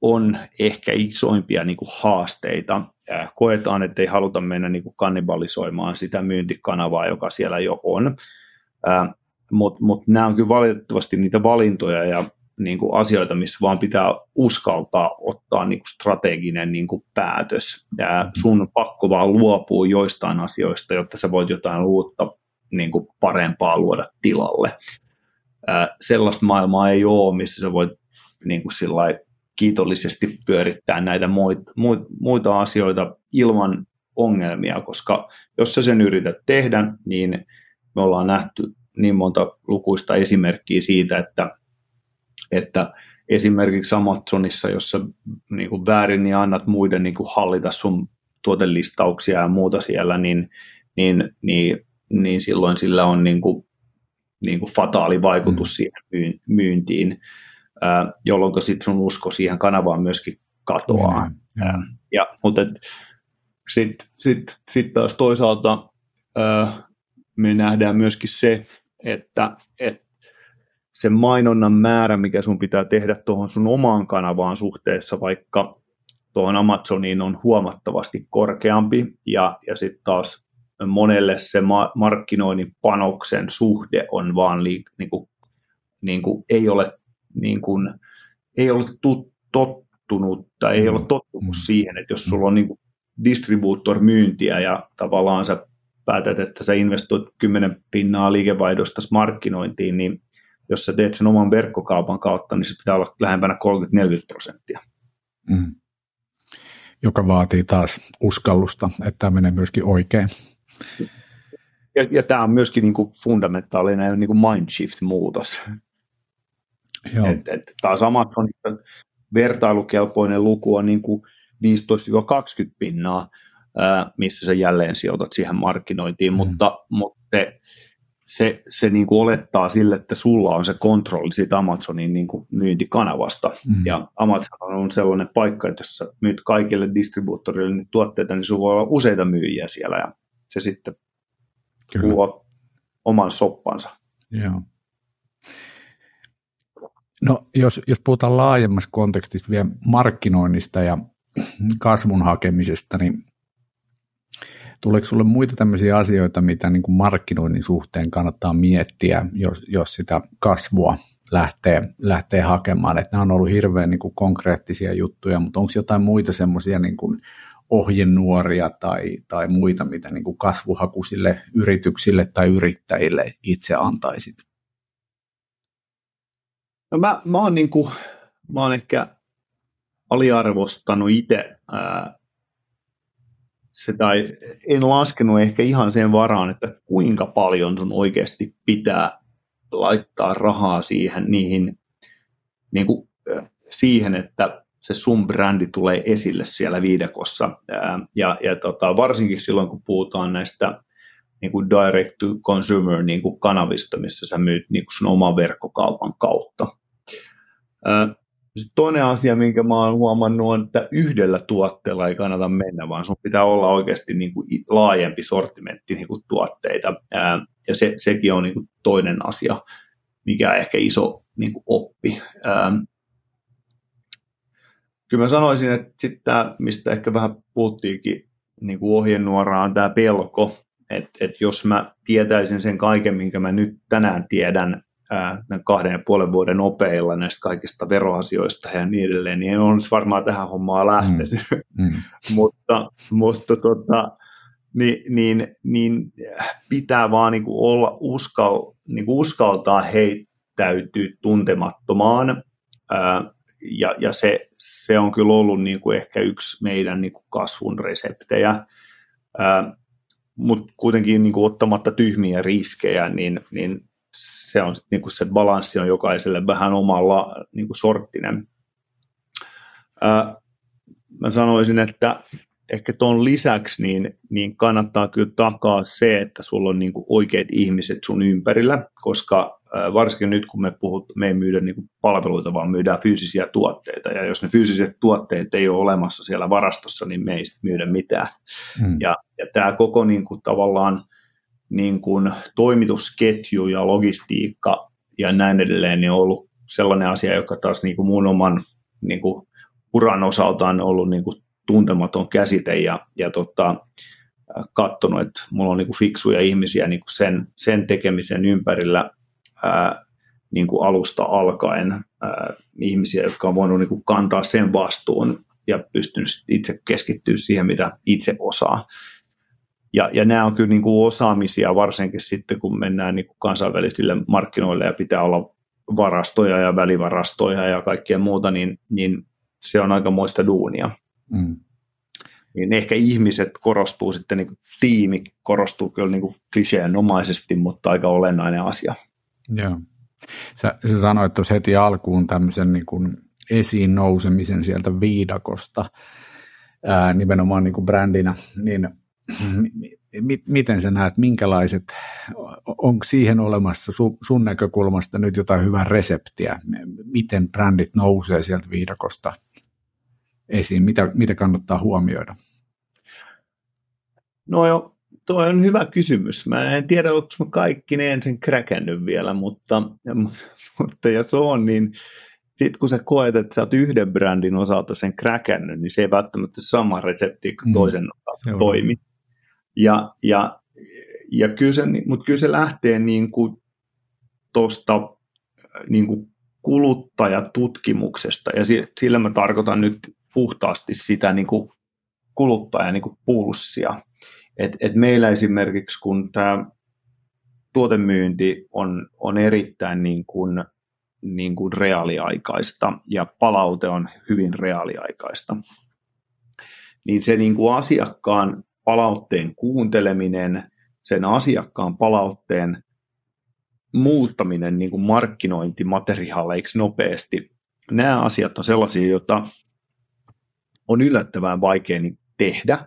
on ehkä isoimpia niin kuin haasteita. Koetaan, että ei haluta mennä niin kuin kannibalisoimaan sitä myyntikanavaa, joka siellä jo on. Mutta mut nämä on kyllä valitettavasti niitä valintoja ja niin kuin asioita, missä vaan pitää uskaltaa ottaa niin kuin strateginen niin kuin päätös. Ja sun pakko vaan luopua joistain asioista, jotta sä voit jotain uutta niin kuin parempaa luoda tilalle. Ää, sellaista maailmaa ei ole, missä sä voit niin kuin kiitollisesti pyörittää näitä muita, muita asioita ilman ongelmia, koska jos sä sen yrität tehdä, niin me ollaan nähty niin monta lukuista esimerkkiä siitä, että että esimerkiksi Amazonissa, jossa niin kuin väärin niin annat muiden niin kuin hallita sun tuotelistauksia ja muuta siellä, niin, niin, niin, niin silloin sillä on niin kuin, niin kuin fataali vaikutus mm. siihen myyntiin, jolloin sitten sun usko siihen kanavaan myöskin katoaa. Mm. Mm. Ja, mutta sitten sit, sit taas toisaalta me nähdään myöskin se, että, että se mainonnan määrä, mikä sun pitää tehdä tuohon sun omaan kanavaan suhteessa vaikka tuohon Amazoniin on huomattavasti korkeampi ja, ja sitten taas monelle se ma- markkinoinnin panoksen suhde on vaan li, niin kuin, niin kuin, ei ole, niin kuin, ei ole tut, tot, tottunut tai ei mm. ole tottunut mm. siihen, että jos sulla on niin distributor-myyntiä ja tavallaan sä päätät, että sä investoit 10 pinnaa liikevaihdosta markkinointiin, niin jos sä teet sen oman verkkokaupan kautta, niin se pitää olla lähempänä 30-40 prosenttia. Mm. Joka vaatii taas uskallusta, että tämä menee myöskin oikein. Ja, ja tämä on myöskin niin kuin fundamentaalinen niin kuin mind shift-muutos. Joo. Et, et taas Amazonissa vertailukelpoinen luku on niin kuin 15-20 pinnaa, missä sä jälleen sijoitat siihen markkinointiin, mm. mutta, mutta se, se, se niin kuin olettaa sille, että sulla on se kontrolli siitä Amazonin niin kuin myyntikanavasta. Mm. Ja Amazon on sellainen paikka, että jos sä myyt kaikille distribuuttorille niin tuotteita, niin sulla voi olla useita myyjiä siellä ja se sitten Kyllä. luo oman soppansa. Joo. No, jos, jos puhutaan laajemmassa kontekstissa vielä markkinoinnista ja kasvun hakemisesta, niin tuleeko sinulle muita tämmöisiä asioita, mitä niin kuin markkinoinnin suhteen kannattaa miettiä, jos, jos sitä kasvua lähtee, lähtee hakemaan? Että nämä on ollut hirveän niin kuin konkreettisia juttuja, mutta onko jotain muita semmoisia niin kuin ohjenuoria tai, tai muita, mitä niin kuin kasvuhakuisille yrityksille tai yrittäjille itse antaisit? No mä, mä, oon niin kuin, mä oon ehkä aliarvostanut itse se, tai en laskenut ehkä ihan sen varaan, että kuinka paljon sun oikeasti pitää laittaa rahaa siihen, niihin, niin kuin, siihen, että se sun brändi tulee esille siellä viidakossa. Ja, ja tota, varsinkin silloin, kun puhutaan näistä niin kuin direct to consumer niin kuin kanavista, missä sä myyt niin kuin sun oman verkkokaupan kautta. Sitten toinen asia, minkä mä oon huomannut, on, että yhdellä tuotteella ei kannata mennä, vaan sun pitää olla oikeasti niin kuin laajempi sortimentti niin kuin tuotteita. Ja se, sekin on niin kuin toinen asia, mikä on ehkä iso niin kuin oppi. Kyllä mä sanoisin, että sitten tämä, mistä ehkä vähän puhuttiinkin niin kuin ohjenuoraan, tämä pelko, että, että jos mä tietäisin sen kaiken, minkä mä nyt tänään tiedän, kahden ja puolen vuoden opeilla näistä kaikista veroasioista ja niin edelleen, niin olisi varmaan tähän hommaan lähtenyt. Mm. Mm. (laughs) mutta mutta tota, niin, niin, niin pitää vaan niin kuin olla uskal, niin kuin uskaltaa heittäytyä tuntemattomaan. Ää, ja ja se, se on kyllä ollut niin kuin ehkä yksi meidän niin kuin kasvun reseptejä. Mutta kuitenkin niin kuin ottamatta tyhmiä riskejä, niin, niin se on niin kuin se balanssi on jokaiselle vähän omalla niin kuin sorttinen. Ää, mä sanoisin, että ehkä tuon lisäksi niin, niin kannattaa kyllä takaa se, että sulla on niin kuin oikeat ihmiset sun ympärillä, koska ää, varsinkin nyt kun me puhut, me ei myydä niin kuin palveluita, vaan myydään fyysisiä tuotteita, ja jos ne fyysiset tuotteet ei ole olemassa siellä varastossa, niin me ei myydä mitään. Hmm. Ja, ja tämä koko niin kuin, tavallaan niin kuin toimitusketju ja logistiikka ja näin edelleen niin on ollut sellainen asia, joka taas niin kuin mun oman niin kuin uran osalta on ollut niin kuin tuntematon käsite ja, ja tota, katsonut, että mulla on niin kuin fiksuja ihmisiä niin kuin sen, sen tekemisen ympärillä ää, niin kuin alusta alkaen ää, ihmisiä, jotka on voinut niin kuin kantaa sen vastuun ja pystynyt itse keskittyä siihen, mitä itse osaa. Ja, ja nämä on kyllä niin kuin osaamisia, varsinkin sitten kun mennään niin kuin kansainvälisille markkinoille ja pitää olla varastoja ja välivarastoja ja kaikkea muuta, niin, niin se on aika muista duunia. Mm. Niin ehkä ihmiset korostuu sitten, niin kuin tiimi korostuu kyllä niin kuin kliseenomaisesti, mutta aika olennainen asia. Joo. Sä, sä sanoit tuossa heti alkuun tämmöisen niin kuin esiin nousemisen sieltä viidakosta ää, nimenomaan niin kuin brändinä, niin miten sä näet, minkälaiset, onko siihen olemassa sun, sun näkökulmasta nyt jotain hyvää reseptiä, miten brändit nousee sieltä viidakosta esiin, mitä, mitä kannattaa huomioida? No jo, tuo on hyvä kysymys. Mä en tiedä, onko mä kaikki ne ensin kräkännyt vielä, mutta, mutta ja se on, niin sitten kun sä koet, että sä oot yhden brändin osalta sen kräkännyt, niin se ei välttämättä sama resepti kuin mm. toisen mm, osalta toimi. Ja, ja, ja kyllä se, mutta kyllä se lähtee niin kuin tuosta niin kuin kuluttajatutkimuksesta, ja sillä mä tarkoitan nyt puhtaasti sitä niin kuin kuluttajan niin kuin pulssia. Et, et meillä esimerkiksi, kun tämä tuotemyynti on, on erittäin niin kuin, niin kuin reaaliaikaista ja palaute on hyvin reaaliaikaista, niin se niin kuin asiakkaan palautteen kuunteleminen, sen asiakkaan palautteen muuttaminen niin kuin markkinointimateriaaleiksi nopeasti, nämä asiat on sellaisia, joita on yllättävän vaikea niin tehdä.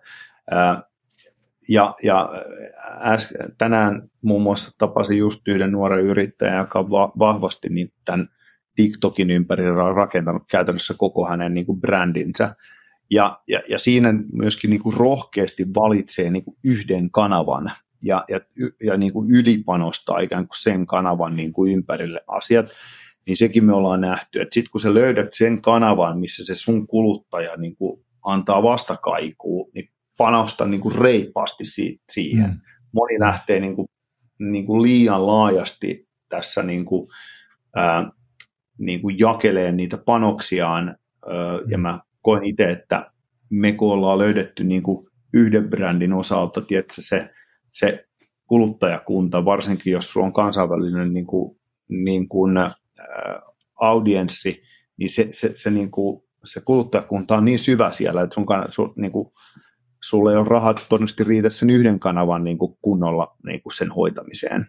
Ja, ja äs, tänään muun muassa tapasin just yhden nuoren yrittäjän, joka on va, vahvasti niin tämän TikTokin ympärillä rakentanut käytännössä koko hänen niin kuin brändinsä. Ja, ja, ja siinä myöskin niin kuin rohkeasti valitsee niin kuin yhden kanavan ja, ja, ja niin kuin ylipanostaa ikään kuin sen kanavan niin kuin ympärille asiat, niin sekin me ollaan nähty, että sitten kun sä löydät sen kanavan, missä se sun kuluttaja niin kuin antaa vastakaikua, niin panosta niin kuin reippaasti siihen. Mm. Moni lähtee niin kuin, niin kuin liian laajasti tässä niin kuin, ää, niin kuin jakeleen niitä panoksiaan, ää, mm. ja mä koen itse, että me kun ollaan löydetty niin kuin yhden brändin osalta, tiedätkö, se, se kuluttajakunta, varsinkin jos sulla on kansainvälinen niin kuin, niin kuin, ää, audienssi, niin se, se, se, niin kuin, se kuluttajakunta on niin syvä siellä, että sun, sun niin kuin, sulle ei ole rahat todennäköisesti riitä sen yhden kanavan niin kuin kunnolla niin kuin sen hoitamiseen.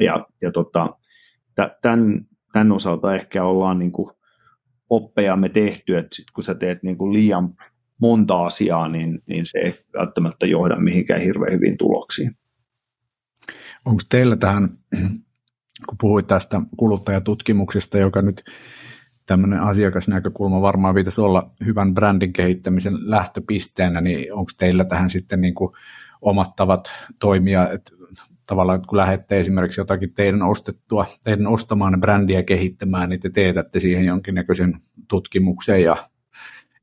Ja, ja tota, tämän, tämän osalta ehkä ollaan niin kuin oppeja me tehty, että sit kun sä teet niin kuin liian monta asiaa, niin, niin se ei välttämättä johda mihinkään hirveän hyvin tuloksiin. Onko teillä tähän, kun puhuit tästä kuluttajatutkimuksesta, joka nyt tämmöinen asiakasnäkökulma varmaan pitäisi olla hyvän brändin kehittämisen lähtöpisteenä, niin onko teillä tähän sitten niin kuin omat tavat toimia, että tavallaan kun lähdette esimerkiksi jotakin teidän ostettua, teidän ostamaan brändiä kehittämään, niin te teetätte siihen jonkinnäköisen tutkimuksen ja,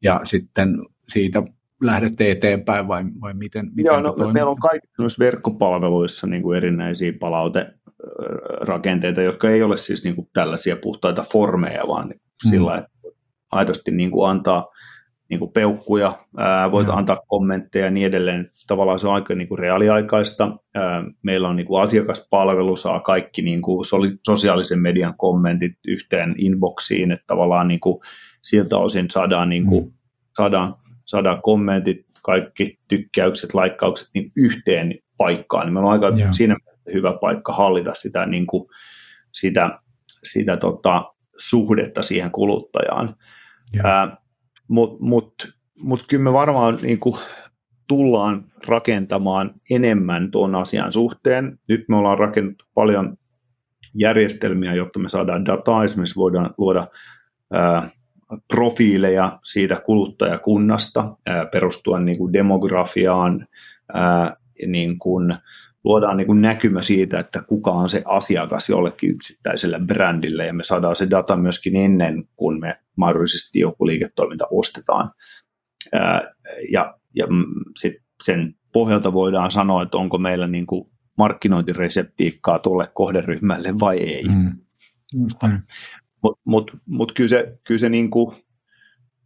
ja sitten siitä lähdette eteenpäin vai, vai miten, miten Joo, no, meillä on kaikissa verkkopalveluissa niin kuin erinäisiä palauterakenteita, jotka ei ole siis niin kuin tällaisia puhtaita formeja, vaan mm. sillä, että aidosti niin kuin antaa niin kuin peukkuja, ää, voit Joo. antaa kommentteja ja niin edelleen. Tavallaan se on aika niin kuin reaaliaikaista. Ää, meillä on niin kuin asiakaspalvelu, saa kaikki niin kuin sosiaalisen median kommentit yhteen inboxiin, että tavallaan niin kuin siltä osin saadaan, niin kuin, mm. saadaan, saadaan kommentit, kaikki tykkäykset, laikkaukset niin yhteen paikkaan. Niin meillä on aika Joo. siinä hyvä paikka hallita sitä, niin kuin, sitä, sitä tota, suhdetta siihen kuluttajaan. Mutta mut, mut kyllä me varmaan niin kuin, tullaan rakentamaan enemmän tuon asian suhteen. Nyt me ollaan rakennettu paljon järjestelmiä, jotta me saadaan dataa. Esimerkiksi voidaan luoda ää, profiileja siitä kuluttajakunnasta ää, perustuen niin kuin demografiaan, ää, niin kuin, luodaan niin kuin näkymä siitä, että kuka on se asiakas jollekin yksittäiselle brändille, ja me saadaan se data myöskin ennen kuin me mahdollisesti joku liiketoiminta ostetaan. Ja, ja sit sen pohjalta voidaan sanoa, että onko meillä niin kuin markkinointireseptiikkaa tuolle kohderyhmälle vai ei. Mm. Mutta mut, mut kyllä se, kyllä se, niin kuin,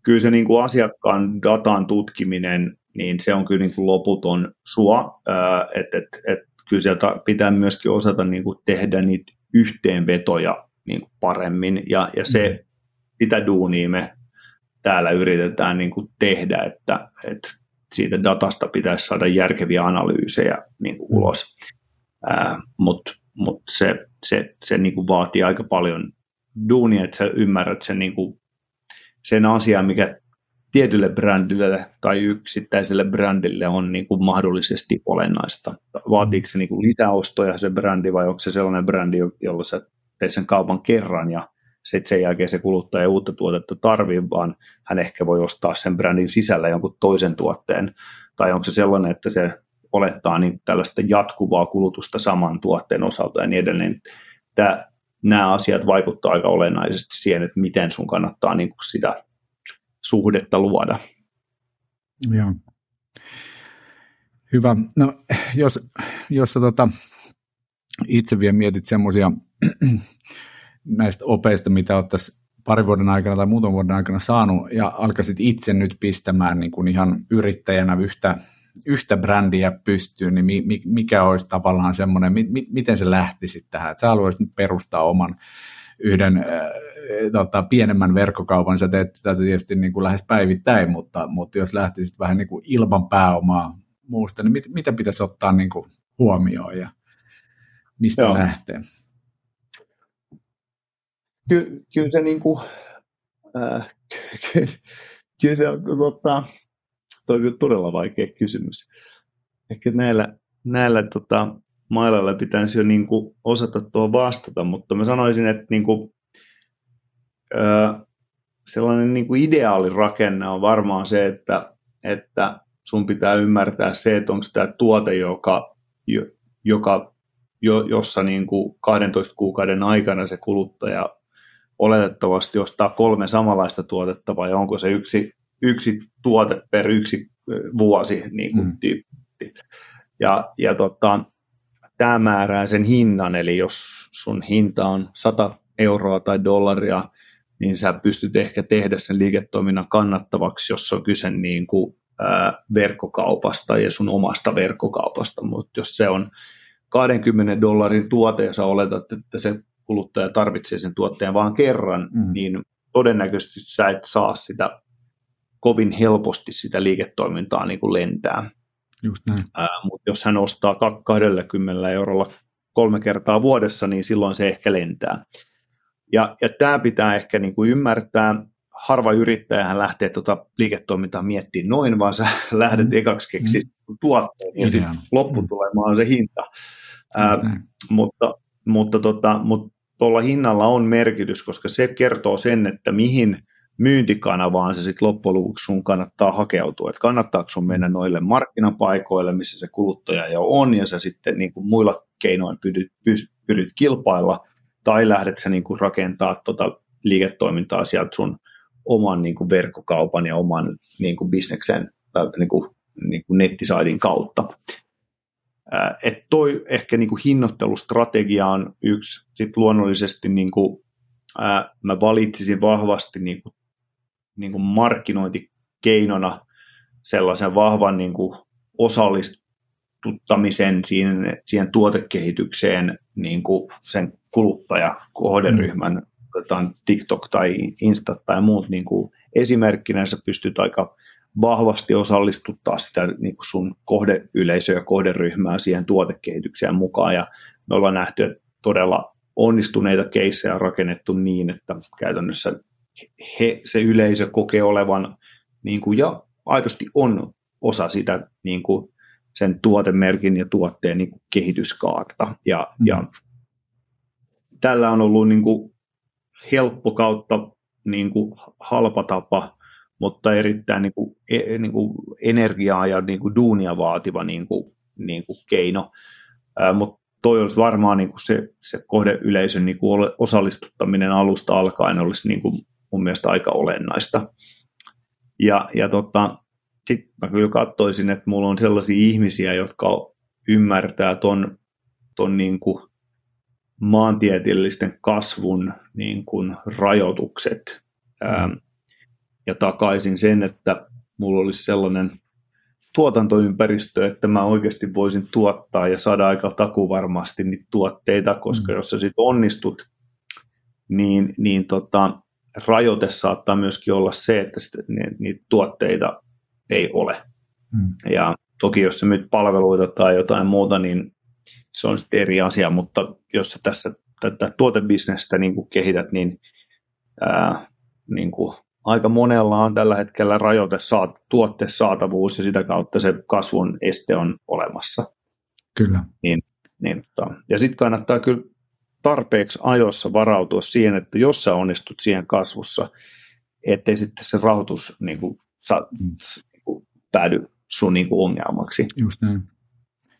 kyllä se niin kuin asiakkaan datan tutkiminen, niin se on kyllä niin kuin loputon sua, että et, et kyllä sieltä pitää myöskin osata niin kuin tehdä niitä yhteenvetoja niin kuin paremmin, ja, ja se, mm. sitä duunia me täällä yritetään niin kuin tehdä, että, että siitä datasta pitäisi saada järkeviä analyysejä niin kuin mm. ulos, mutta mut se, se, se niin kuin vaatii aika paljon duunia, että sä ymmärrät sen, niin kuin, sen asian, mikä tietylle brändille tai yksittäiselle brändille on niin kuin mahdollisesti olennaista. Vaatiiko se niin kuin lisäostoja se brändi vai onko se sellainen brändi, jolla sä teet sen kaupan kerran ja sitten sen jälkeen se kuluttaja uutta tuotetta tarvii, vaan hän ehkä voi ostaa sen brändin sisällä jonkun toisen tuotteen. Tai onko se sellainen, että se olettaa niin tällaista jatkuvaa kulutusta saman tuotteen osalta ja niin edelleen. Tämä, nämä asiat vaikuttavat aika olennaisesti siihen, että miten sun kannattaa niin kuin sitä suhdetta luoda. Joo. Hyvä. No, jos, jos sä tota, itse vielä mietit semmoisia (clears throat) näistä opeista, mitä ottaisiin parin vuoden aikana tai muutaman vuoden aikana saanut ja alkaisit itse nyt pistämään niin kuin ihan yrittäjänä yhtä, yhtä brändiä pystyyn, niin mi, mi, mikä olisi tavallaan semmoinen, mi, mi, miten se lähtisi tähän, että sä haluaisit nyt perustaa oman yhden äh, tota, pienemmän verkkokaupan, sä teet tätä tietysti niin kuin lähes päivittäin, mutta, mutta jos lähtisit vähän niin kuin ilman pääomaa muusta, niin mit, mitä pitäisi ottaa niin kuin huomioon ja mistä Joo. lähtee? Ky, kyllä se niin kuin, äh, ky, kyllä se on tota, toi on todella vaikea kysymys. Ehkä näillä, näillä tota, mailalla pitäisi jo niin kuin osata tuo vastata, mutta mä sanoisin, että niin kuin, ö, sellainen niin kuin ideaali rakenne on varmaan se, että, että sun pitää ymmärtää se, että onko tämä tuote, joka, joka jo, jossa niin kuin 12 kuukauden aikana se kuluttaja oletettavasti ostaa kolme samanlaista tuotetta vai onko se yksi, yksi tuote per yksi vuosi niin kuin mm. tyyppi. Ja, ja tota, tämä määrää sen hinnan, eli jos sun hinta on 100 euroa tai dollaria, niin sä pystyt ehkä tehdä sen liiketoiminnan kannattavaksi, jos on kyse niin kuin, ää, verkkokaupasta ja sun omasta verkkokaupasta, mutta jos se on 20 dollarin tuote ja sä oletat, että se kuluttaja tarvitsee sen tuotteen vain kerran, mm. niin todennäköisesti sä et saa sitä kovin helposti sitä liiketoimintaa niin kuin lentää. Just näin. Ää, mutta jos hän ostaa 20 eurolla kolme kertaa vuodessa, niin silloin se ehkä lentää. Ja, ja tämä pitää ehkä niin kuin ymmärtää. Harva yrittäjähän lähtee tuota liiketoimintaa miettimään noin, vaan sä (laughs) lähdet mm. ekaksi keksiä mm. tuotteen ja sitten lopputulemaan se hinta. Ää, mutta mutta, tota, mutta tuolla hinnalla on merkitys, koska se kertoo sen, että mihin – myyntikanavaan se sitten loppujen lopuksi sun kannattaa hakeutua, että kannattaako sun mennä noille markkinapaikoille, missä se kuluttaja jo on, ja sä sitten niin kuin muilla keinoin pyrit, pyrit kilpailla, tai lähdet sä niin kuin rakentaa tota liiketoimintaa sieltä sun oman niin kuin verkkokaupan ja oman niin kuin bisneksen tai niin kuin, niin kuin nettisaidin kautta. että toi ehkä niin kuin hinnoittelustrategia on yksi. Sitten luonnollisesti niin kuin, ää, mä valitsisin vahvasti niin kuin niin kuin markkinointikeinona sellaisen vahvan niin kuin osallistuttamisen siihen, siihen tuotekehitykseen niin kuin sen kuluttajakohderyhmän, mm. TikTok tai Insta tai muut niin kuin esimerkkinä sä pystyt aika vahvasti osallistuttaa sitä niin kuin sun kohdeyleisöä ja kohderyhmää siihen tuotekehitykseen mukaan ja me ollaan nähty, että todella onnistuneita keissejä rakennettu niin, että käytännössä he, se yleisö kokee olevan niin kuin, ja aidosti on osa sitä niin kuin, sen tuotemerkin ja tuotteen niin kuin, kehityskaarta. Ja, mm. ja tällä on ollut niin kuin, helppo kautta niin kuin, halpa tapa, mutta erittäin niin kuin, e, niin kuin, energiaa ja niin kuin, duunia vaativa niin kuin, niin kuin, keino. Mutta toi olisi varmaan niin kuin se, se kohdeyleisön niin kuin osallistuttaminen alusta alkaen olisi niin kuin mun mielestä aika olennaista. Ja, ja tota, sitten mä kyllä katsoisin, että mulla on sellaisia ihmisiä, jotka ymmärtää ton, ton niin kuin maantieteellisten kasvun niin kuin rajoitukset. Ää, ja takaisin sen, että mulla olisi sellainen tuotantoympäristö, että mä oikeasti voisin tuottaa ja saada aika takuvarmasti niitä tuotteita, koska mm. jos sä sitten onnistut, niin, niin tota, rajoite saattaa myöskin olla se, että sitä, niitä tuotteita ei ole. Hmm. Ja toki jos sä myyt palveluita tai jotain muuta, niin se on sitten eri asia, mutta jos sä tässä tätä tuotebisnestä niin kuin kehität, niin, ää, niin kuin aika monella on tällä hetkellä rajoite saat, tuotteen saatavuus ja sitä kautta se kasvun este on olemassa. Kyllä. Niin, niin, ja sitten kannattaa kyllä tarpeeksi ajoissa varautua siihen, että jos sä onnistut siihen kasvussa, ettei sitten se rahoitus niin kuin, sa, mm. niin kuin, päädy sun niin kuin, ongelmaksi. Just näin.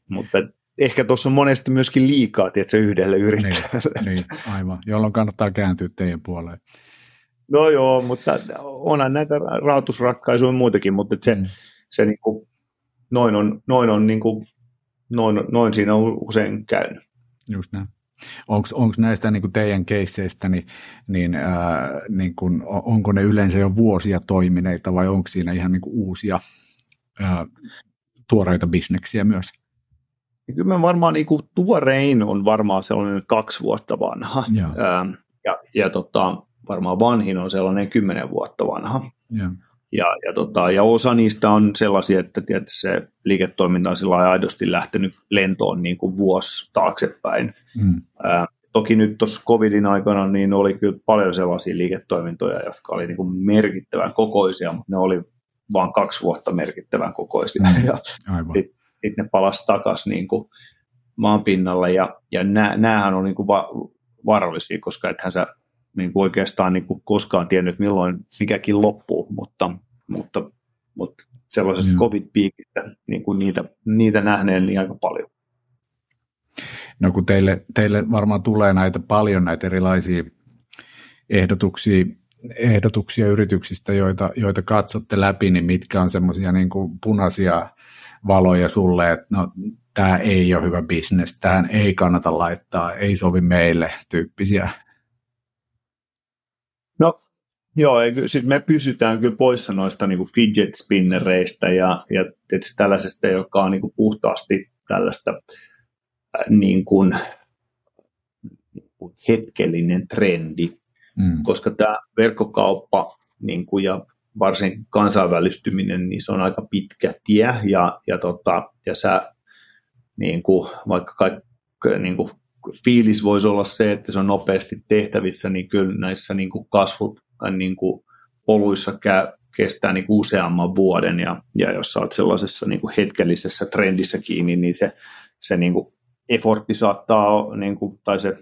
Mutta ehkä tuossa on monesti myöskin liikaa tietysti, yhdelle yrittäjälle. Niin, niin, aivan, jolloin kannattaa kääntyä teidän puoleen. No joo, mutta onhan näitä rahoitusratkaisuja muitakin, mutta se, mm. se niin kuin, noin on, noin on niin kuin, noin, noin siinä on usein käynyt. Just näin. Onko näistä niin kuin teidän keisseistä, niin, niin, ää, niin kuin, onko ne yleensä jo vuosia toimineita vai onko siinä ihan niin kuin uusia ää, tuoreita bisneksiä myös? Kyllä me varmaan niin kuin, tuorein on varmaan sellainen kaksi vuotta vanha. Ja, ja, ja tota, varmaan vanhin on sellainen kymmenen vuotta vanha. Ja. Ja, ja, tota, ja osa niistä on sellaisia, että tietysti se liiketoiminta on sillä aidosti lähtenyt lentoon niin kuin vuosi taaksepäin. Mm. Ää, toki nyt tuossa covidin aikana niin oli kyllä paljon sellaisia liiketoimintoja, jotka oli niin kuin merkittävän kokoisia, mutta ne oli vain kaksi vuotta merkittävän kokoisia. Mm. Ja sitten sit ne palasi takaisin niin kuin maan pinnalle. Ja, ja näähän on niin kuin va- vaarallisia, koska ethän sä niin kuin oikeastaan niin kuin koskaan tiennyt, milloin mikäkin loppuu, mutta, mutta, mutta sellaisesta mm. covid-piikistä niin kuin niitä, niitä nähneen niin aika paljon. No kun teille, teille varmaan tulee näitä paljon näitä erilaisia ehdotuksia, ehdotuksia yrityksistä, joita, joita katsotte läpi, niin mitkä on semmoisia niin punaisia valoja sulle, että no tämä ei ole hyvä bisnes, tähän ei kannata laittaa, ei sovi meille tyyppisiä joo, sit me pysytään kyllä poissa noista niin kuin fidget spinnereistä ja, ja tietysti tällaisesta, joka on niin kuin puhtaasti tällaista äh, niin kuin, niin kuin hetkellinen trendi, mm. koska tämä verkkokauppa niin kuin, ja varsin kansainvälistyminen, niin se on aika pitkä tie ja, ja, tota, ja sä niin kuin, vaikka kaikki, niin kuin fiilis voisi olla se, että se on nopeasti tehtävissä, niin kyllä näissä niin kuin kasvut niin kuin poluissa käy, kestää niin kuin useamman vuoden, ja, ja jos olet sellaisessa niin kuin hetkellisessä trendissä kiinni, niin se, se niin kuin effortti saattaa, niin kuin, tai se,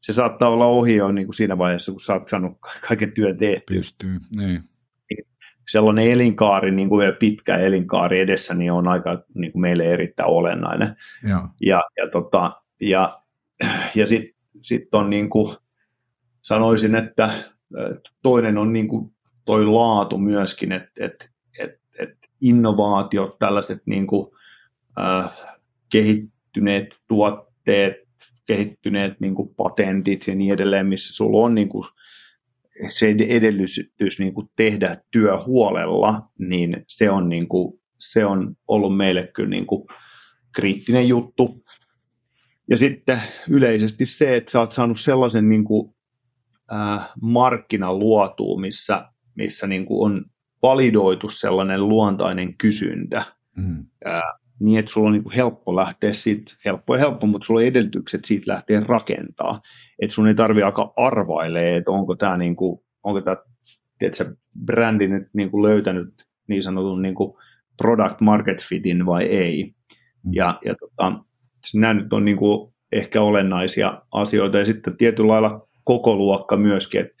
se saattaa olla ohi jo niin kuin siinä vaiheessa, kun sä oot saanut kaiken työn tehtyä. Pystyy, niin. Sellainen elinkaari, niin kuin pitkä elinkaari edessä, niin on aika niin kuin meille erittäin olennainen. Ja, ja, ja, tota, ja ja sitten sit on niin kuin, sanoisin, että toinen on niin kuin toi laatu myöskin, että et, et, et innovaatiot, tällaiset niin kuin, äh, kehittyneet tuotteet, kehittyneet niin kuin patentit ja niin edelleen, missä sulla on niin kuin se edellytys niin kuin tehdä työ huolella, niin se on, niin kuin, se on ollut meille kyllä niin kuin kriittinen juttu. Ja sitten yleisesti se, että sä oot saanut sellaisen niin kuin, äh, markkinan luotua, missä, missä niin kuin on validoitu sellainen luontainen kysyntä. Mm. Äh, niin, että sulla on niin kuin helppo lähteä siitä, helppo ja helppo, mutta sulla on edellytykset siitä lähteä rakentaa. Että sun ei tarvi aika arvailee, että onko tämä niin kuin, onko tämä tiedätkö, brändi nyt niin kuin löytänyt niin sanotun niin kuin product market fitin vai ei. Mm. Ja, ja tota, nämä nyt on niin kuin ehkä olennaisia asioita. Ja sitten tietyllä lailla koko luokka myöskin, että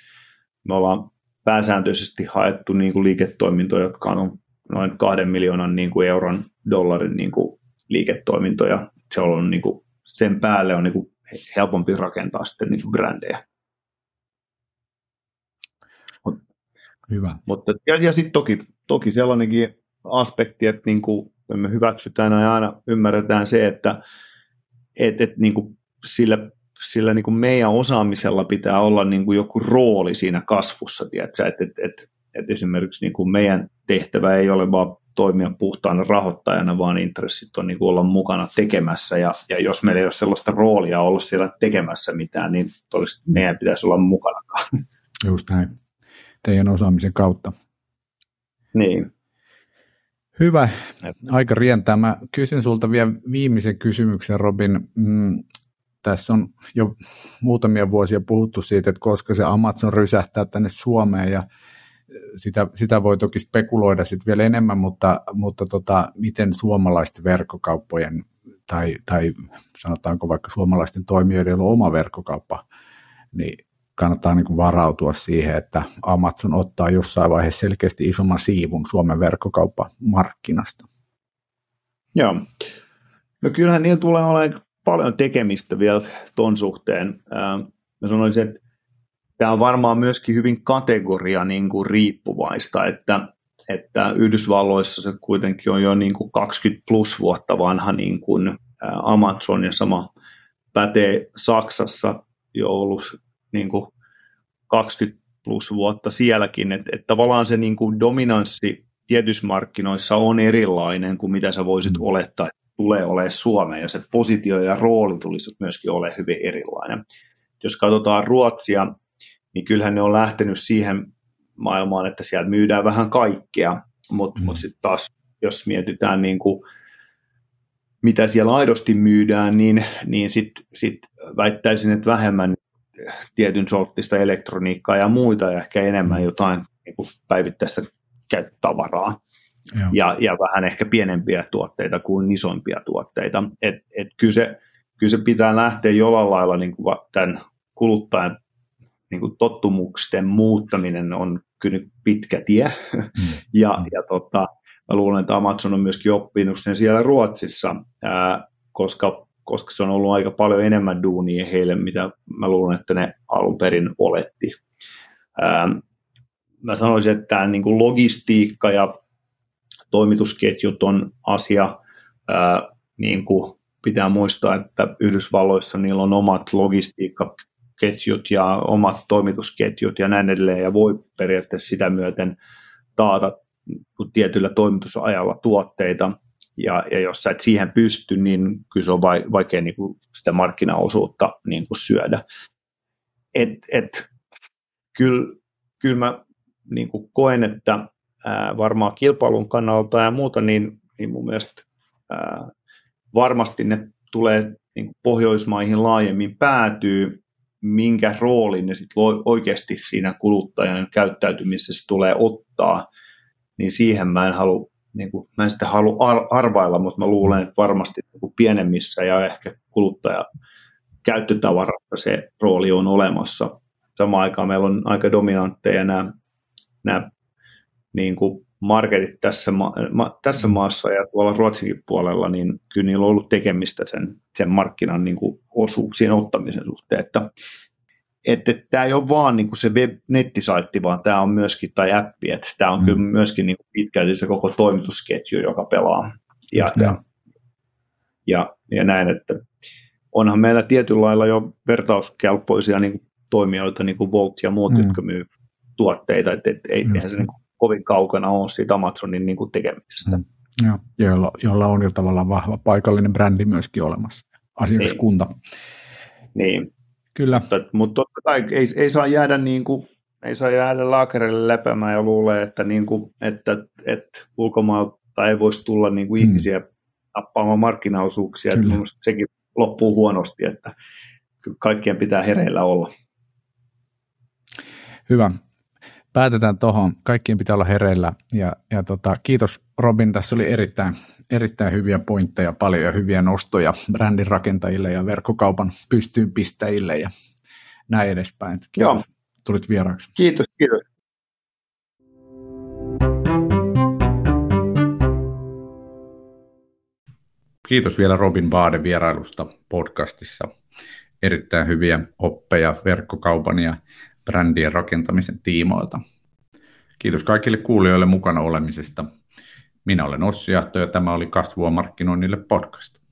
me ollaan pääsääntöisesti haettu niin kuin liiketoimintoja, jotka on noin kahden miljoonan niin kuin euron dollarin niin kuin liiketoimintoja. Se on niin kuin, sen päälle on niin kuin helpompi rakentaa sitten niin kuin brändejä. Hyvä. Mutta, ja, ja sitten toki, toki sellainenkin aspekti, että niin kuin me hyväksytään ja aina ymmärretään se, että että et, niin kuin sillä, sillä niin kuin meidän osaamisella pitää olla niin kuin joku rooli siinä kasvussa, että et, et, et, et esimerkiksi niin kuin meidän tehtävä ei ole vaan toimia puhtaana rahoittajana, vaan intressit on niin kuin olla mukana tekemässä, ja, ja jos meillä ei ole sellaista roolia olla siellä tekemässä mitään, niin meidän pitäisi olla mukana. Just näin, teidän osaamisen kautta. Niin. Hyvä. Aika rientää. Mä kysyn sulta vielä viimeisen kysymyksen, Robin. Tässä on jo muutamia vuosia puhuttu siitä, että koska se Amazon rysähtää tänne Suomeen ja sitä, sitä voi toki spekuloida sitten vielä enemmän, mutta, mutta tota, miten suomalaisten verkkokauppojen tai, tai sanotaanko vaikka suomalaisten toimijoiden, joilla on oma verkkokauppa, niin kannattaa niin kuin varautua siihen, että Amazon ottaa jossain vaiheessa selkeästi isomman siivun Suomen verkkokauppamarkkinasta. Joo. No kyllähän niillä tulee olemaan paljon tekemistä vielä tuon suhteen. Mä sanoisin, että tämä on varmaan myöskin hyvin kategoria niin kuin riippuvaista, että, että Yhdysvalloissa se kuitenkin on jo niin kuin 20 plus vuotta vanha niin kuin Amazon ja sama pätee Saksassa jo ollut niin kuin 20 plus vuotta sielläkin, että, että tavallaan se niin kuin dominanssi tietyissä markkinoissa on erilainen kuin mitä sä voisit mm. olettaa, että tulee olemaan Suomeen, ja se positio ja rooli tulisi myöskin ole hyvin erilainen. Jos katsotaan Ruotsia, niin kyllähän ne on lähtenyt siihen maailmaan, että siellä myydään vähän kaikkea, mutta mm. mut sitten taas jos mietitään niin kuin, mitä siellä aidosti myydään, niin, niin sitten sit väittäisin, että vähemmän tietyn sorttista elektroniikkaa ja muita ja ehkä enemmän mm. jotain niin kuin päivittäistä käyttötavaraa. Ja, ja vähän ehkä pienempiä tuotteita kuin isompia tuotteita. Et, et kyllä, se, kyllä se pitää lähteä jollain lailla niin kuin tämän kuluttajan niin kuin tottumusten muuttaminen on kyllä pitkä tie. Mm. ja, ja tota, mä luulen, että Amazon on myöskin oppinut sen siellä Ruotsissa, ää, koska, koska se on ollut aika paljon enemmän duunia heille, mitä mä luulen, että ne alun perin oletti. Ää, mä sanoisin, että tämä niin kuin logistiikka ja toimitusketjut on asia, ää, niin kuin pitää muistaa, että Yhdysvalloissa niillä on omat logistiikkaketjut ja omat toimitusketjut ja näin edelleen, ja voi periaatteessa sitä myöten taata tietyllä toimitusajalla tuotteita, ja, ja jos sä et siihen pysty, niin kyllä se on vaikea niin kuin sitä markkinaosuutta niin kuin syödä. Et, et, kyllä, kyllä mä niin kuin koen, että ää, varmaan kilpailun kannalta ja muuta, niin, niin mun mielestä ää, varmasti ne tulee niin kuin Pohjoismaihin laajemmin päätyy, minkä roolin ne sitten oikeasti siinä kuluttajan käyttäytymisessä tulee ottaa, niin siihen mä en halua niin kuin, mä en sitä halua arvailla, mutta mä luulen, että varmasti niin pienemmissä ja ehkä kuluttaja käyttötavarassa se rooli on olemassa. Samaan aikaan meillä on aika dominantteja nämä, nämä niin kuin marketit tässä, ma- ma- tässä maassa ja tuolla Ruotsinkin puolella, niin kyllä niillä on ollut tekemistä sen, sen markkinan niin kuin osuuksien ottamisen suhteen, että että, että tämä ei ole vaan niin kuin se web-nettisaitti, vaan tämä on myöskin, tai appi, että tämä on mm. kyllä myöskin niin kuin pitkälti se koko toimitusketju, joka pelaa. Ja, ja, ja, ja näin, että onhan meillä tietyllä lailla jo vertauskelpoisia niin kuin toimijoita, niin kuin Volt ja muut, mm. jotka myy tuotteita, että et, ei, eihän se niin kuin kovin kaukana ole siitä Amazonin niin kuin tekemisestä. Mm. Joo, jolla, jolla on jo tavallaan vahva paikallinen brändi myöskin olemassa, asiakaskunta. Niin, niin. Kyllä. Mutta, mutta totta kai ei, ei saa jäädä niin kuin, ei saa jäädä laakerille lepäämään ja luulee, että, niin kuin, että, että ulkomailta ei voisi tulla niin kuin mm. ihmisiä tappaamaan markkinaosuuksia. Että sekin loppuu huonosti, että kaikkien pitää hereillä olla. Hyvä päätetään tuohon. Kaikkien pitää olla hereillä. Ja, ja tota, kiitos Robin, tässä oli erittäin, erittäin hyviä pointteja, paljon ja hyviä nostoja brändin rakentajille ja verkkokaupan pystyynpistäjille ja näin edespäin. Kiitos, Joo. tulit vieraaksi. Kiitos, kiitos. Kiitos vielä Robin Baade vierailusta podcastissa. Erittäin hyviä oppeja verkkokaupan ja brändien rakentamisen tiimoilta. Kiitos kaikille kuulijoille mukana olemisesta. Minä olen Ossi Jahto ja tämä oli Kasvua markkinoinnille podcast.